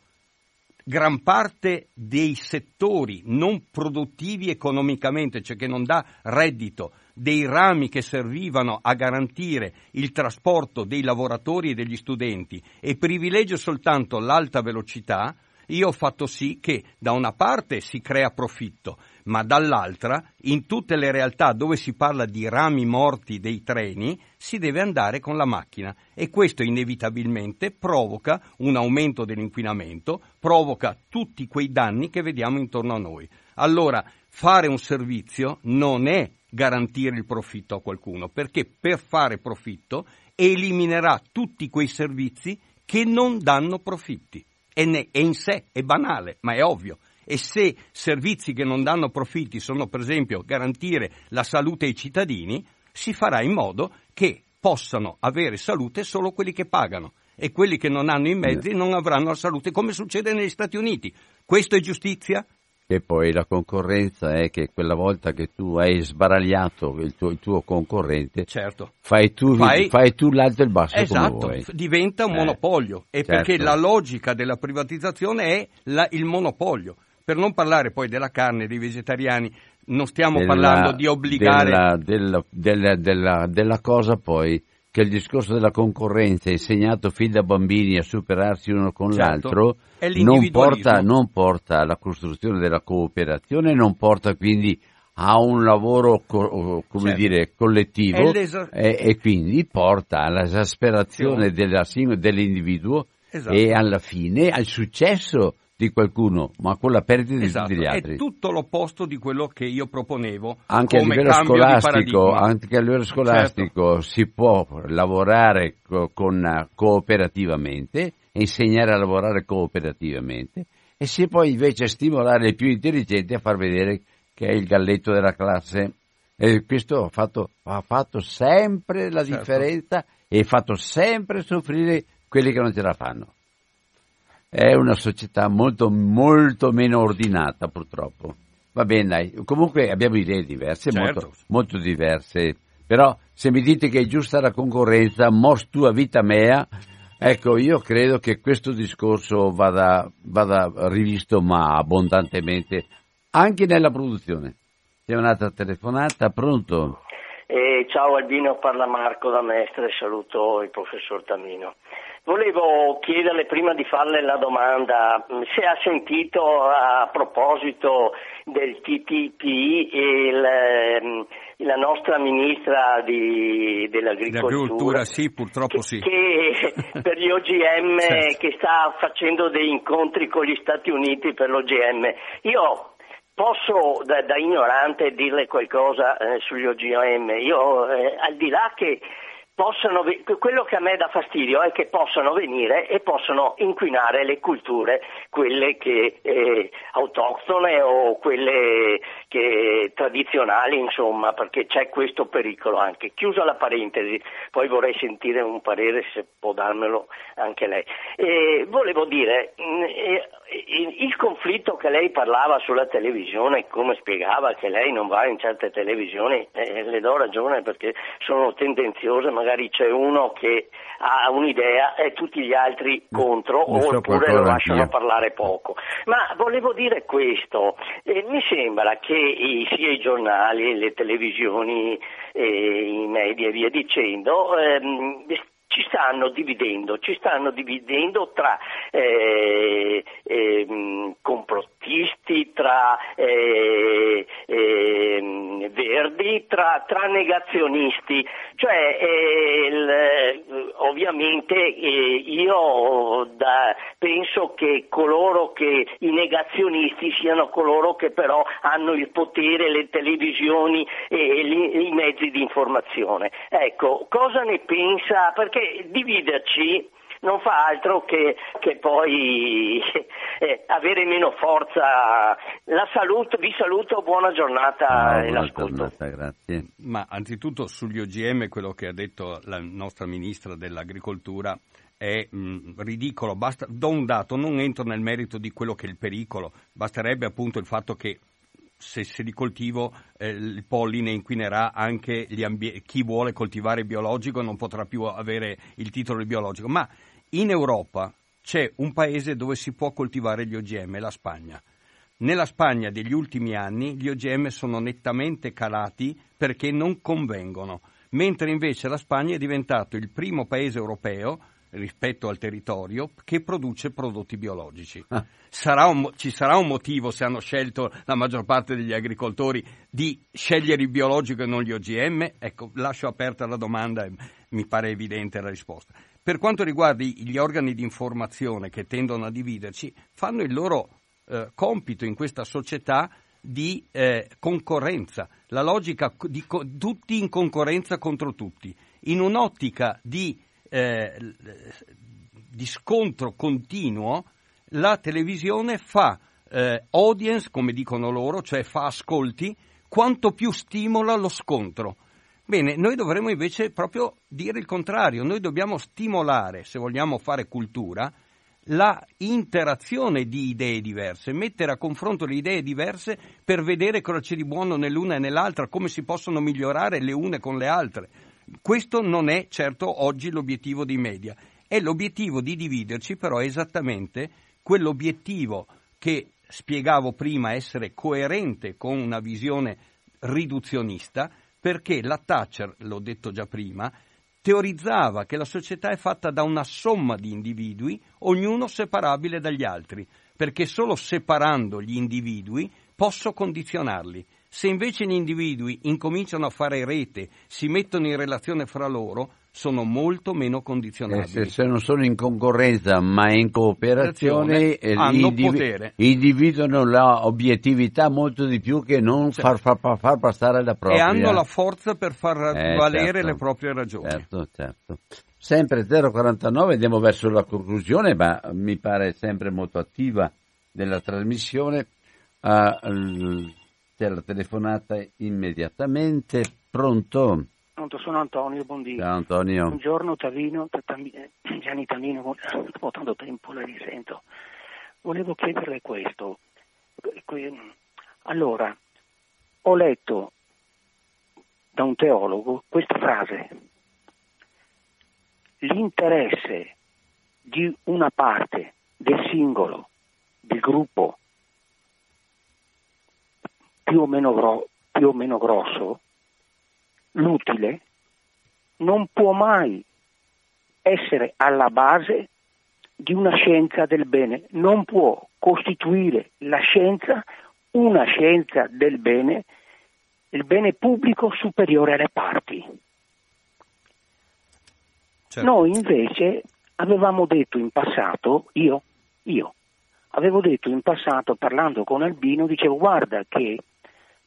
Speaker 3: gran parte dei settori non produttivi economicamente, cioè che non dà reddito, dei rami che servivano a garantire il trasporto dei lavoratori e degli studenti e privilegio soltanto l'alta velocità, io ho fatto sì che da una parte si crea profitto, ma dall'altra, in tutte le realtà dove si parla di rami morti dei treni, si deve andare con la macchina e questo inevitabilmente provoca un aumento dell'inquinamento, provoca tutti quei danni che vediamo intorno a noi. Allora, fare un servizio non è garantire il profitto a qualcuno, perché per fare profitto eliminerà tutti quei servizi che non danno profitti. E, e in sé è banale, ma è ovvio. E se servizi che non danno profitti sono per esempio garantire la salute ai cittadini, si farà in modo che possano avere salute solo quelli che pagano e quelli che non hanno i mezzi non avranno la salute come succede negli Stati Uniti. Questo è giustizia?
Speaker 2: E poi la concorrenza è che quella volta che tu hai sbaragliato il tuo, il tuo concorrente,
Speaker 3: certo.
Speaker 2: fai, tu, fai... fai, tu, l'alto e il basso
Speaker 3: esatto, diventa un eh, monopolio. E certo. perché la logica della privatizzazione è la, il monopolio. Per non parlare poi della carne, dei vegetariani, non stiamo della, parlando di obbligare...
Speaker 2: Della, della, della cosa poi che il discorso della concorrenza insegnato fin da bambini a superarsi uno con certo, l'altro non porta, non porta, alla costruzione della cooperazione, non porta quindi a un lavoro co- come certo. dire, collettivo e, e, quindi porta all'esasperazione della, dell'individuo esatto. e alla fine al successo di qualcuno, ma con la perdita esatto. di tutti gli altri.
Speaker 3: È tutto l'opposto di quello che io proponevo.
Speaker 2: Anche a livello scolastico, anche a livello scolastico certo. si può lavorare co- con, cooperativamente, insegnare a lavorare cooperativamente e si può invece stimolare i più intelligenti a far vedere che è il galletto della classe. E questo ha fatto, ha fatto sempre la certo. differenza e ha fatto sempre soffrire quelli che non ce la fanno è una società molto, molto meno ordinata purtroppo. Va bene, dai. comunque abbiamo idee diverse, certo. molto, molto, diverse, però se mi dite che è giusta la concorrenza, mors tua vita mea, ecco, io credo che questo discorso vada, vada rivisto ma abbondantemente anche nella produzione. C'è un'altra telefonata, pronto?
Speaker 13: Eh, ciao Albino, parla Marco da Mestre, saluto il professor Tamino. Volevo chiederle prima di farle la domanda se ha sentito a proposito del TTP il, ehm, la nostra ministra di, dell'agricoltura.
Speaker 3: L'agricoltura sì, purtroppo
Speaker 13: che,
Speaker 3: sì.
Speaker 13: Che per gli OGM certo. che sta facendo dei incontri con gli Stati Uniti per l'OGM. Io Posso da, da, ignorante dirle qualcosa eh, sugli OGM? Io, eh, al di là che Possano, quello che a me dà fastidio è che possano venire e possano inquinare le culture, quelle che, eh, autoctone o quelle che tradizionali, insomma, perché c'è questo pericolo anche. Chiusa la parentesi, poi vorrei sentire un parere se può darmelo anche lei. E volevo dire, mm, il conflitto che lei parlava sulla televisione, come spiegava che lei non va in certe televisioni, eh, le do ragione perché sono tendenziose, magari c'è uno che ha un'idea e tutti gli altri contro, ne oppure lo lasciano parlare poco. Ma volevo dire questo, eh, mi sembra che i, sia i giornali, le televisioni, eh, i media e via dicendo, ehm, ci stanno dividendo, ci stanno dividendo tra eh, eh, complottisti, tra eh, ehm, verdi, tra, tra, negazionisti. Cioè, eh, il, ovviamente eh, io da, penso che coloro che i negazionisti siano coloro che però hanno il potere, le televisioni e li, i mezzi di informazione. Ecco, cosa ne pensa? Perché dividerci non fa altro che, che poi eh, avere meno forza. La saluto, vi saluto, buona giornata
Speaker 2: no, e buona giornata, grazie.
Speaker 3: Ma anzitutto sugli OGM quello che ha detto la nostra ministra dell'agricoltura è mh, ridicolo, Basta, do un dato, non entro nel merito di quello che è il pericolo, basterebbe appunto il fatto che se, se di coltivo eh, il polline inquinerà anche ambi- chi vuole coltivare biologico non potrà più avere il titolo di biologico. Ma in Europa c'è un paese dove si può coltivare gli OGM, la Spagna. Nella Spagna degli ultimi anni gli OGM sono nettamente calati perché non convengono, mentre invece la Spagna è diventato il primo paese europeo rispetto al territorio che produce prodotti biologici. Ah. Sarà un, ci sarà un motivo se hanno scelto la maggior parte degli agricoltori di scegliere il biologico e non gli OGM? Ecco, lascio aperta la domanda e mi pare evidente la risposta. Per quanto riguarda gli organi di informazione che tendono a dividerci, fanno il loro eh, compito in questa società di eh, concorrenza, la logica di co- tutti in concorrenza contro tutti, in un'ottica di eh, di scontro continuo, la televisione fa eh, audience, come dicono loro, cioè fa ascolti, quanto più stimola lo scontro. Bene, noi dovremmo invece proprio dire il contrario, noi dobbiamo stimolare, se vogliamo fare cultura, la interazione di idee diverse, mettere a confronto le idee diverse per vedere cosa c'è di buono nell'una e nell'altra, come si possono migliorare le une con le altre. Questo non è certo oggi l'obiettivo dei media, è l'obiettivo di dividerci, però esattamente quell'obiettivo che spiegavo prima essere coerente con una visione riduzionista, perché la Thatcher, l'ho detto già prima, teorizzava che la società è fatta da una somma di individui, ognuno separabile dagli altri, perché solo separando gli individui posso condizionarli. Se invece gli individui incominciano a fare rete, si mettono in relazione fra loro, sono molto meno condizionabili.
Speaker 2: Eh, se, se, non sono in concorrenza ma in cooperazione, eh, hanno individu- potere. individuano l'obiettività molto di più che non far, far, far, passare la propria.
Speaker 3: E hanno la forza per far eh, valere certo, le proprie ragioni.
Speaker 2: Certo, certo. Sempre 049, andiamo verso la conclusione, ma mi pare sempre molto attiva della trasmissione. Uh, c'è la telefonata immediatamente. Pronto?
Speaker 14: Pronto, sono Antonio Bondini.
Speaker 2: Ciao Antonio.
Speaker 14: Buongiorno Tavino, Gianni Tamino, dopo tanto tempo la risento. Volevo chiederle questo. Allora, ho letto da un teologo questa frase. L'interesse di una parte del singolo, del gruppo, più o meno, gro- più o meno grosso, l'utile non può mai essere alla base di una scienza del bene, non può costituire la scienza una scienza del bene, il bene pubblico superiore alle parti. Certo. Noi invece avevamo detto in passato, io, io, avevo detto in passato parlando con Albino, dicevo guarda che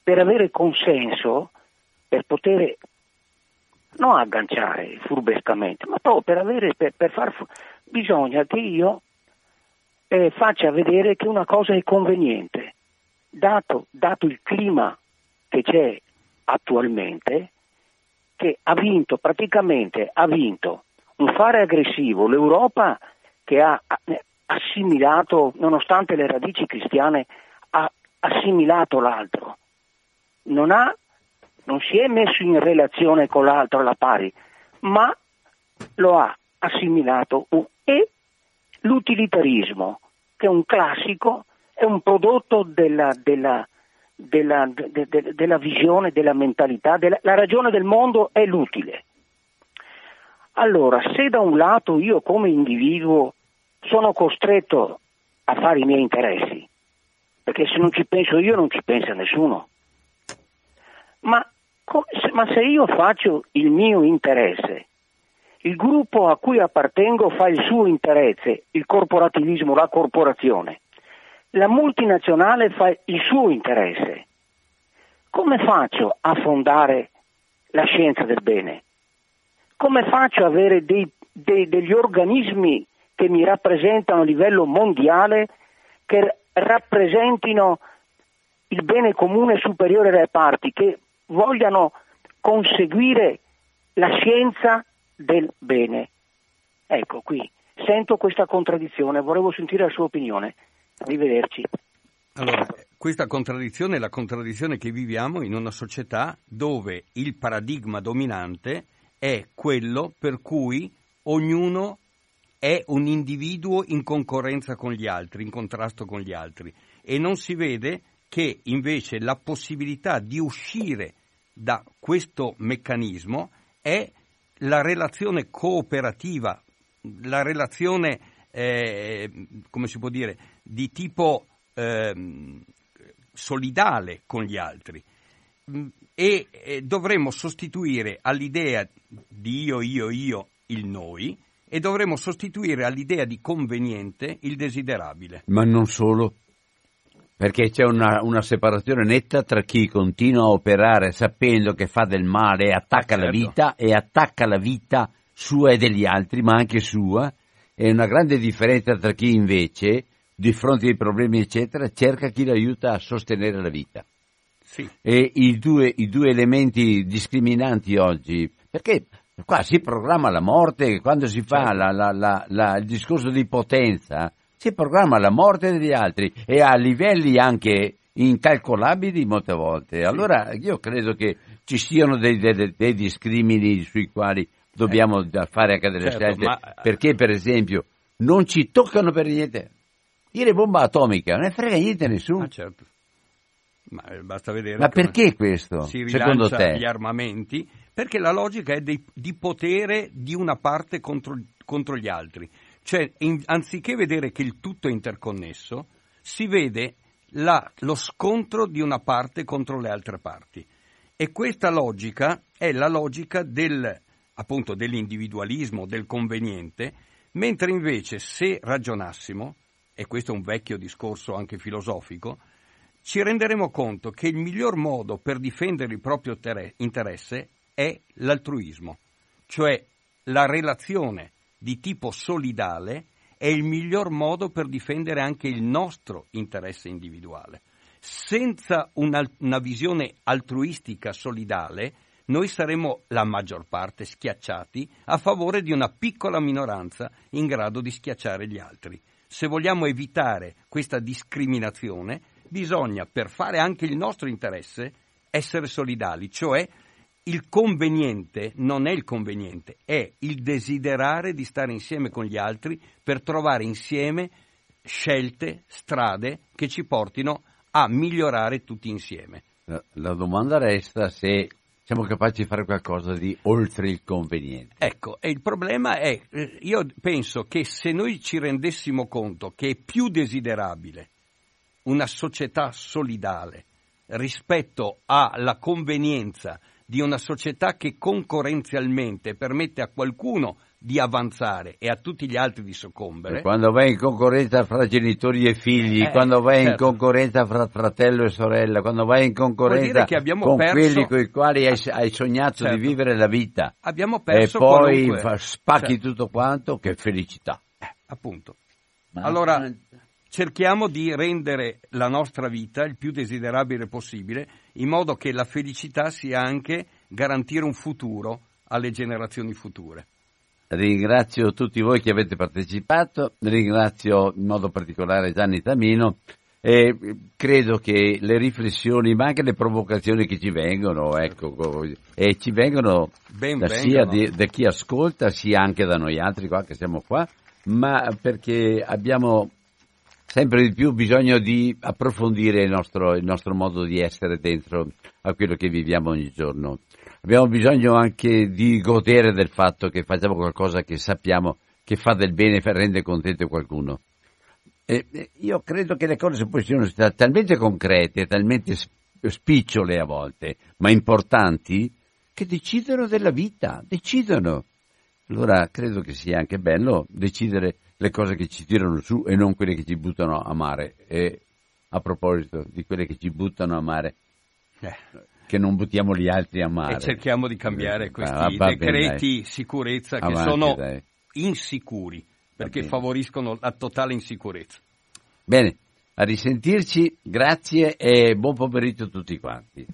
Speaker 14: per avere consenso, per poter non agganciare furbescamente, ma proprio per avere, per, per far, bisogna che io eh, faccia vedere che una cosa è conveniente. dato, dato il clima che c'è attualmente, che ha vinto, praticamente ha vinto un fare aggressivo l'Europa che ha assimilato, nonostante le radici cristiane, ha assimilato l'altro. Non, ha, non si è messo in relazione con l'altro alla pari, ma lo ha assimilato e l'utilitarismo, che è un classico, è un prodotto della, della, della, de, de, della visione, della mentalità, della, la ragione del mondo è l'utile. Allora, se da un lato io come individuo sono costretto a fare i miei interessi, perché se non ci penso io non ci pensa nessuno, ma, ma se io faccio il mio interesse, il gruppo a cui appartengo fa il suo interesse, il corporativismo, la corporazione, la multinazionale fa il suo interesse. Come faccio a fondare la scienza del bene? Come faccio ad avere dei, dei, degli organismi che mi rappresentano a livello mondiale, che rappresentino il bene comune superiore alle parti, che vogliano conseguire la scienza del bene? Ecco qui, sento questa contraddizione, volevo sentire la sua opinione. Arrivederci.
Speaker 3: Allora, questa contraddizione è la contraddizione che viviamo in una società dove il paradigma dominante è quello per cui ognuno è un individuo in concorrenza con gli altri, in contrasto con gli altri e non si vede che invece la possibilità di uscire da questo meccanismo è la relazione cooperativa, la relazione, eh, come si può dire, di tipo eh, solidale con gli altri mm, e, e dovremmo sostituire all'idea di io, io, io il noi e dovremmo sostituire all'idea di conveniente il desiderabile.
Speaker 2: Ma non solo, perché c'è una, una separazione netta tra chi continua a operare sapendo che fa del male e attacca certo. la vita e attacca la vita sua e degli altri, ma anche sua, e una grande differenza tra chi invece di fronte ai problemi, eccetera, cerca chi lo aiuta a sostenere la vita.
Speaker 3: Sì.
Speaker 2: E i due, i due elementi discriminanti oggi, perché qua si programma la morte, quando si fa certo. la, la, la, il discorso di potenza, si programma la morte degli altri e a livelli anche incalcolabili molte volte. Allora io credo che ci siano dei, dei, dei discrimini sui quali dobbiamo eh. fare anche delle certo, scelte, ma... perché per esempio non ci toccano per niente. Dire bomba atomica, non ne frega niente a nessuno.
Speaker 3: Ah, certo. Ma eh, basta vedere.
Speaker 2: Ma perché questo?
Speaker 3: Si
Speaker 2: secondo te?
Speaker 3: gli armamenti perché la logica è di, di potere di una parte contro, contro gli altri. Cioè, in, anziché vedere che il tutto è interconnesso, si vede la, lo scontro di una parte contro le altre parti. E questa logica è la logica del, appunto, dell'individualismo, del conveniente, mentre invece se ragionassimo e questo è un vecchio discorso anche filosofico, ci renderemo conto che il miglior modo per difendere il proprio interesse è l'altruismo, cioè la relazione di tipo solidale è il miglior modo per difendere anche il nostro interesse individuale. Senza una, una visione altruistica solidale, noi saremo la maggior parte schiacciati a favore di una piccola minoranza in grado di schiacciare gli altri se vogliamo evitare questa discriminazione, bisogna, per fare anche il nostro interesse, essere solidali, cioè il conveniente non è il conveniente, è il desiderare di stare insieme con gli altri per trovare insieme scelte, strade che ci portino a migliorare tutti insieme.
Speaker 2: La, la domanda resta se siamo capaci di fare qualcosa di oltre il conveniente.
Speaker 3: Ecco, e il problema è, eh, io penso che se noi ci rendessimo conto che è più desiderabile una società solidale rispetto alla convenienza di una società che concorrenzialmente permette a qualcuno di avanzare e a tutti gli altri di soccombere.
Speaker 2: Quando vai in concorrenza fra genitori e figli, eh, quando vai certo. in concorrenza fra fratello e sorella, quando vai in concorrenza con perso... quelli con i quali hai, hai sognato certo. di vivere la vita.
Speaker 3: Abbiamo perso
Speaker 2: e poi qualunque... spacchi certo. tutto quanto, che felicità.
Speaker 3: Eh, appunto. Ma... Allora cerchiamo di rendere la nostra vita il più desiderabile possibile, in modo che la felicità sia anche garantire un futuro alle generazioni future.
Speaker 2: Ringrazio tutti voi che avete partecipato, ringrazio in modo particolare Gianni Tamino e credo che le riflessioni, ma anche le provocazioni che ci vengono, ecco, e ci vengono da sia di, da chi ascolta sia anche da noi altri qua che siamo qua, ma perché abbiamo sempre di più bisogno di approfondire il nostro, il nostro modo di essere dentro a quello che viviamo ogni giorno. Abbiamo bisogno anche di godere del fatto che facciamo qualcosa che sappiamo che fa del bene e rende contento qualcuno. Eh, io credo che le cose poi siano state talmente concrete, talmente spicciole a volte, ma importanti, che decidono della vita, decidono. Allora credo che sia anche bello decidere le cose che ci tirano su e non quelle che ci buttano a mare. E a proposito di quelle che ci buttano a mare, eh. che non buttiamo gli altri a mare.
Speaker 3: E cerchiamo di cambiare questi ah, decreti bene, sicurezza che Avanti, sono dai. insicuri perché favoriscono la totale insicurezza.
Speaker 2: Bene, a risentirci, grazie e buon pomeriggio a tutti quanti.